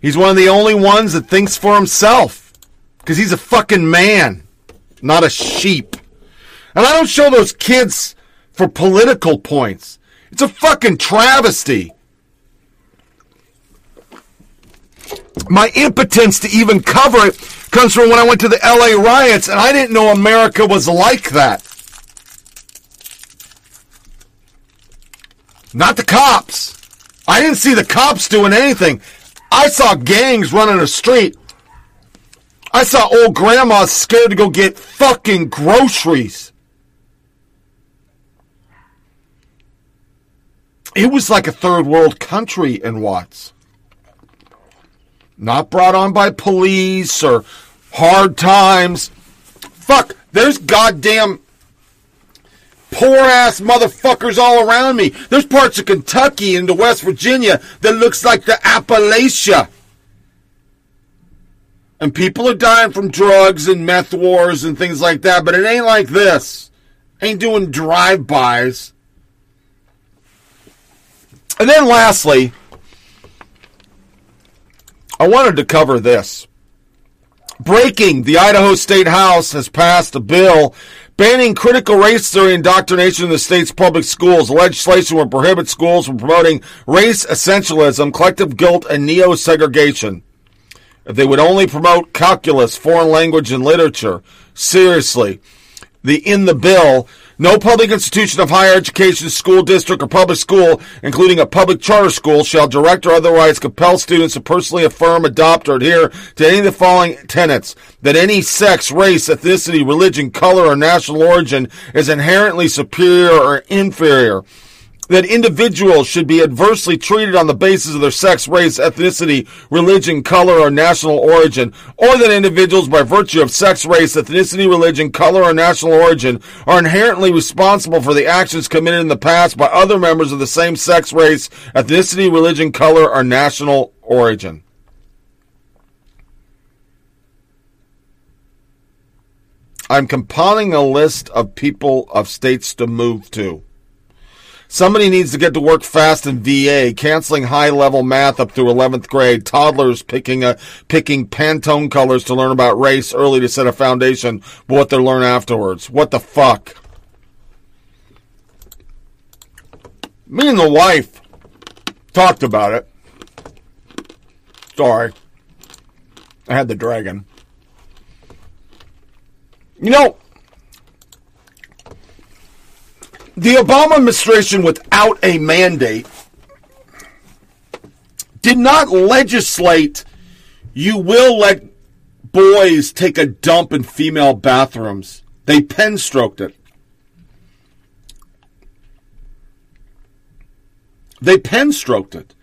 He's one of the only ones that thinks for himself. Because he's a fucking man, not a sheep. And I don't show those kids for political points. It's a fucking travesty. My impotence to even cover it comes from when I went to the LA riots and I didn't know America was like that. Not the cops. I didn't see the cops doing anything. I saw gangs running the street. I saw old grandmas scared to go get fucking groceries. It was like a third world country in Watts. Not brought on by police or hard times. Fuck, there's goddamn poor ass motherfuckers all around me. There's parts of Kentucky and the West Virginia that looks like the Appalachia. And people are dying from drugs and meth wars and things like that, but it ain't like this. Ain't doing drive-bys. And then lastly, I wanted to cover this. Breaking, the Idaho State House has passed a bill banning critical race theory indoctrination in the state's public schools. The legislation would prohibit schools from promoting race essentialism, collective guilt, and neo segregation. If they would only promote calculus, foreign language, and literature, seriously, the in the bill, no public institution of higher education, school district, or public school, including a public charter school, shall direct or otherwise compel students to personally affirm, adopt, or adhere to any of the following tenets. That any sex, race, ethnicity, religion, color, or national origin is inherently superior or inferior that individuals should be adversely treated on the basis of their sex, race, ethnicity, religion, color, or national origin, or that individuals by virtue of sex, race, ethnicity, religion, color, or national origin are inherently responsible for the actions committed in the past by other members of the same sex, race, ethnicity, religion, color, or national origin. I'm compiling a list of people of states to move to. Somebody needs to get to work fast in VA, canceling high level math up through 11th grade, toddlers picking a, picking Pantone colors to learn about race early to set a foundation for what they'll learn afterwards. What the fuck? Me and the wife talked about it. Sorry. I had the dragon. You know, the Obama administration, without a mandate, did not legislate you will let boys take a dump in female bathrooms. They pen stroked it. They pen stroked it.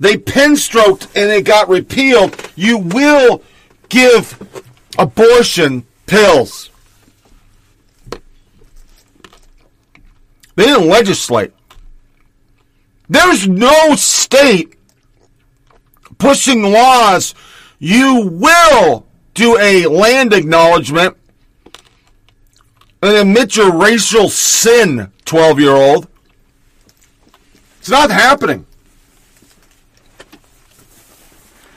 They pen stroked and it got repealed. You will give abortion pills. They didn't legislate. There's no state pushing laws. You will do a land acknowledgement and admit your racial sin, 12 year old. It's not happening.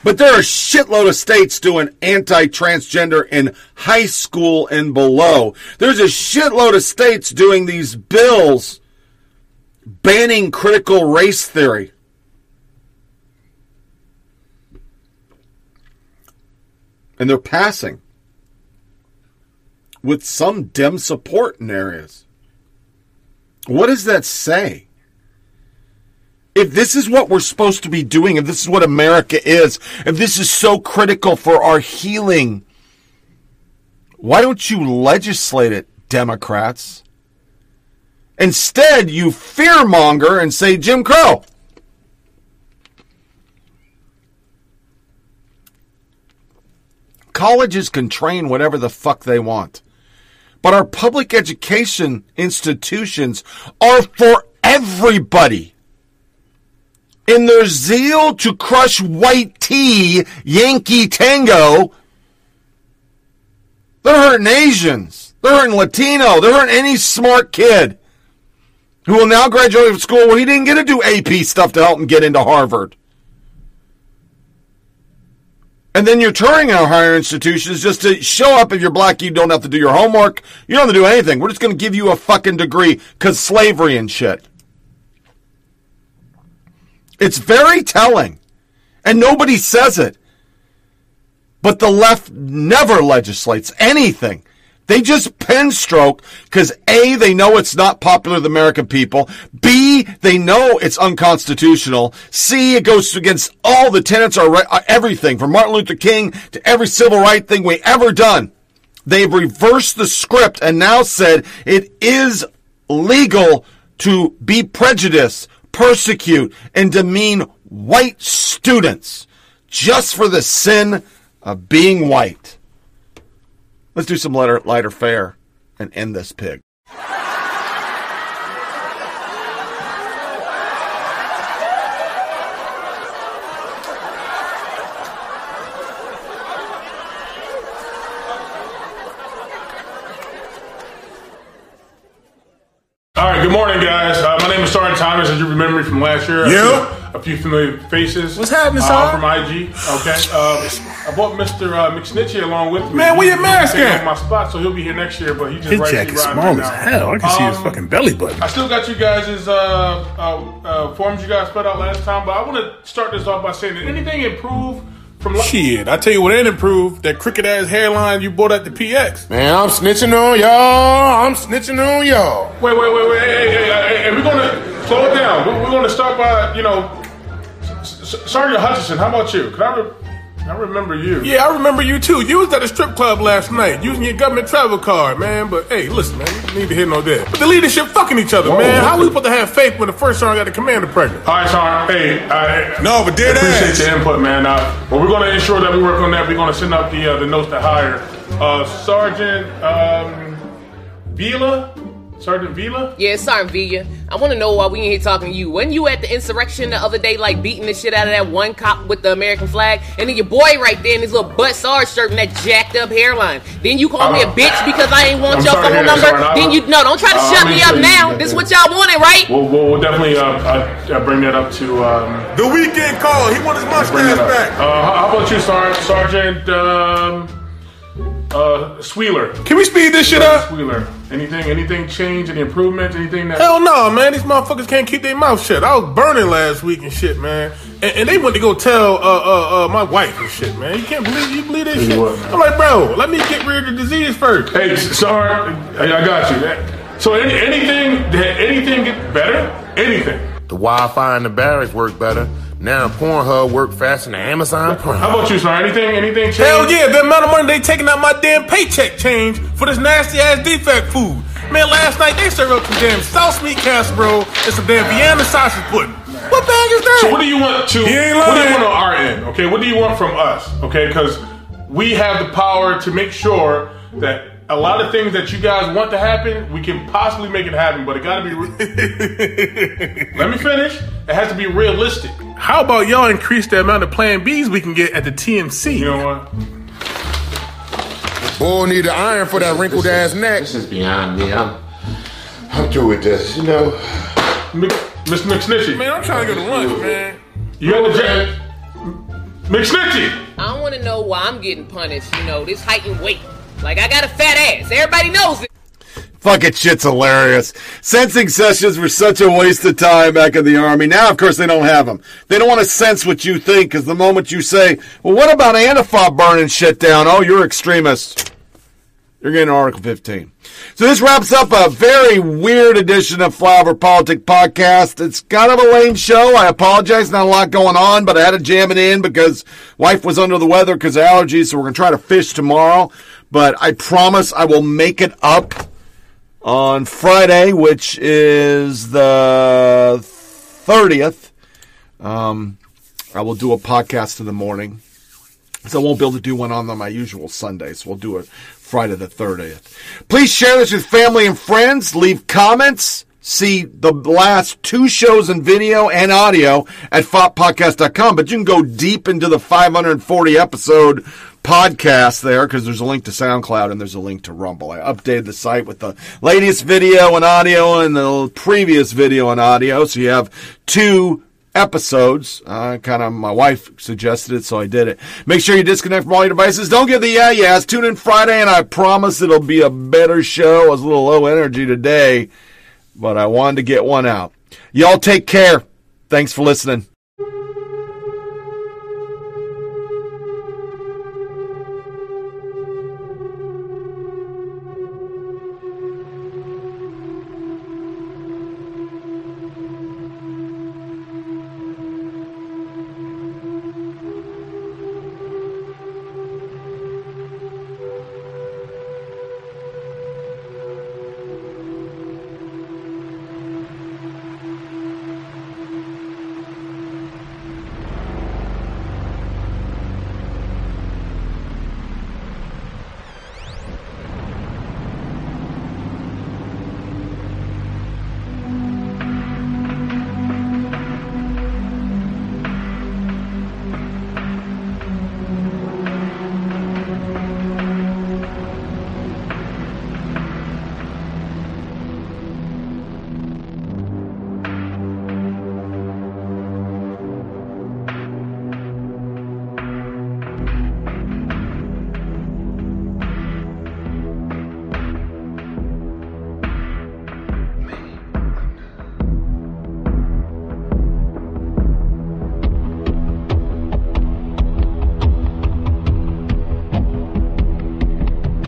But there are a shitload of states doing anti transgender in high school and below. There's a shitload of states doing these bills banning critical race theory. And they're passing with some Dem support in areas. What does that say? If this is what we're supposed to be doing, if this is what America is, if this is so critical for our healing, why don't you legislate it, Democrats? Instead, you fearmonger and say Jim Crow. Colleges can train whatever the fuck they want. But our public education institutions are for everybody. In their zeal to crush white tea, Yankee tango, they're hurting Asians. They're hurting Latino. They're hurting any smart kid who will now graduate from school where he didn't get to do AP stuff to help him get into Harvard. And then you're touring our higher institutions just to show up if you're black, you don't have to do your homework. You don't have to do anything. We're just going to give you a fucking degree because slavery and shit. It's very telling. And nobody says it. But the left never legislates anything. They just pen stroke because A, they know it's not popular with the American people. B, they know it's unconstitutional. C, it goes against all the tenets of uh, everything from Martin Luther King to every civil right thing we ever done. They've reversed the script and now said it is legal to be prejudiced, persecute and demean white students just for the sin of being white. Let's do some lighter, lighter fare and end this pig. All right, good morning, guys. My name is Sergeant Thomas, as you remember me from last year. Yeah. A few familiar faces. What's happening, uh, From IG. Okay. Uh, I brought Mr. Uh, McSnitchy along with me. Man, where your mask at? My spot, so he'll be here next year. But he just His right jacket's small right as hell. I can see his Um, fucking belly button. I still got you guys' uh, uh, uh, forms you guys put out last time, but I want to start this off by saying, did anything improve from last Shit, I tell you what ain't improved. That crooked ass hairline you bought at the PX. Man, I'm snitching on y'all. I'm snitching on y'all. Wait, wait, wait, wait. Hey, hey, hey, hey, hey, we're gonna slow it down. We're, we're gonna start by, you know, S- S- Sergeant Hutchinson. How about you? Can I, re- I remember you? Yeah, I remember you too. You was at a strip club last night using your government travel card, man. But hey, listen, man, you need to hear no that. But the leadership fucking each other, Whoa. man. How we supposed to have faith when the first sergeant got the commander pregnant? All right, Sergeant. Hey, I, No, but dead I appreciate ass. your input, man. Uh, well, we're gonna ensure that we work on that. We're gonna send out the uh, the notes to hire uh, Sergeant um, Vila. Sergeant Villa? Yeah, Sergeant Villa. I want to know why we ain't here talking to you. When you at the insurrection the other day, like beating the shit out of that one cop with the American flag, and then your boy right there in his little butt sarge shirt and that jacked up hairline. Then you call me a bitch because I ain't want I'm your sorry phone number. Sergeant. I- Then you no, don't try to Uh, shut me up now. This is what y'all wanted, right? We'll, we'll, we'll definitely uh, uh, uh, bring that up to. Um, The weekend call. He want his mustache back. Uh, how how about you, Sergeant? Sergeant um, uh, Sweeler. Can we speed this shit up? Sweeler. Anything? Anything change? Any improvements? Anything that? Hell no, man. These motherfuckers can't keep their mouth shut. I was burning last week and shit, man. And, and they went to go tell uh, uh, uh, my wife and shit, man. You can't believe you believe this shit. what. I'm like, bro, let me get rid of the disease first. Hey, sorry, I I got you. That- So any, anything? Did anything get better? Anything? The Wi-Fi in the barracks work better. Now Pornhub work faster than Amazon Prime. How about you, sir? Anything? Anything change? Hell yeah, the amount of money they taking out my damn paycheck change for this nasty ass DFAC food. Man, last night they served up some damn sauce meat casserole and some damn Vienna sausage pudding. What the bag is that? So what do you want to? He ain't what do you lying. want on our end? Okay, what do you want from us? Okay, because we have the power to make sure that a lot of things that you guys want to happen, we can possibly make it happen. But it got to be. Re- (laughs) Let me finish. It has to be realistic. How about y'all increase the amount of Plan Bs we can get at the TMC? You know what? Boy need an iron for that wrinkled ass neck. This is beyond me. I'm, I'm through with this. You know. Miss McSnitchy. Man, I'm trying to go to lunch, man. You got the jet. McSnitchy. I don't want to know why I'm getting punished. You know, this height and weight. Like I got a fat ass. Everybody knows it. Fucking shit's hilarious. Sensing sessions were such a waste of time back in the army. Now, of course, they don't have them. They don't want to sense what you think because the moment you say, well, what about Antifa burning shit down? Oh, you're extremist. You're getting Article 15. So this wraps up a very weird edition of Flower Politic Podcast. It's kind of a lame show. I apologize. Not a lot going on, but I had to jam it in because wife was under the weather because of allergies. So we're going to try to fish tomorrow. But I promise I will make it up on Friday, which is the 30th. Um, I will do a podcast in the morning. So I won't be able to do one on my usual Sunday, so We'll do it Friday the 30th. Please share this with family and friends. Leave comments. See the last two shows in video and audio at foppodcast.com. But you can go deep into the 540 episode podcast there because there's a link to SoundCloud and there's a link to Rumble. I updated the site with the latest video and audio and the previous video and audio. So you have two episodes. Uh, kind of my wife suggested it, so I did it. Make sure you disconnect from all your devices. Don't get the yeah yeahs. Tune in Friday, and I promise it'll be a better show. I was a little low energy today, but I wanted to get one out. Y'all take care. Thanks for listening.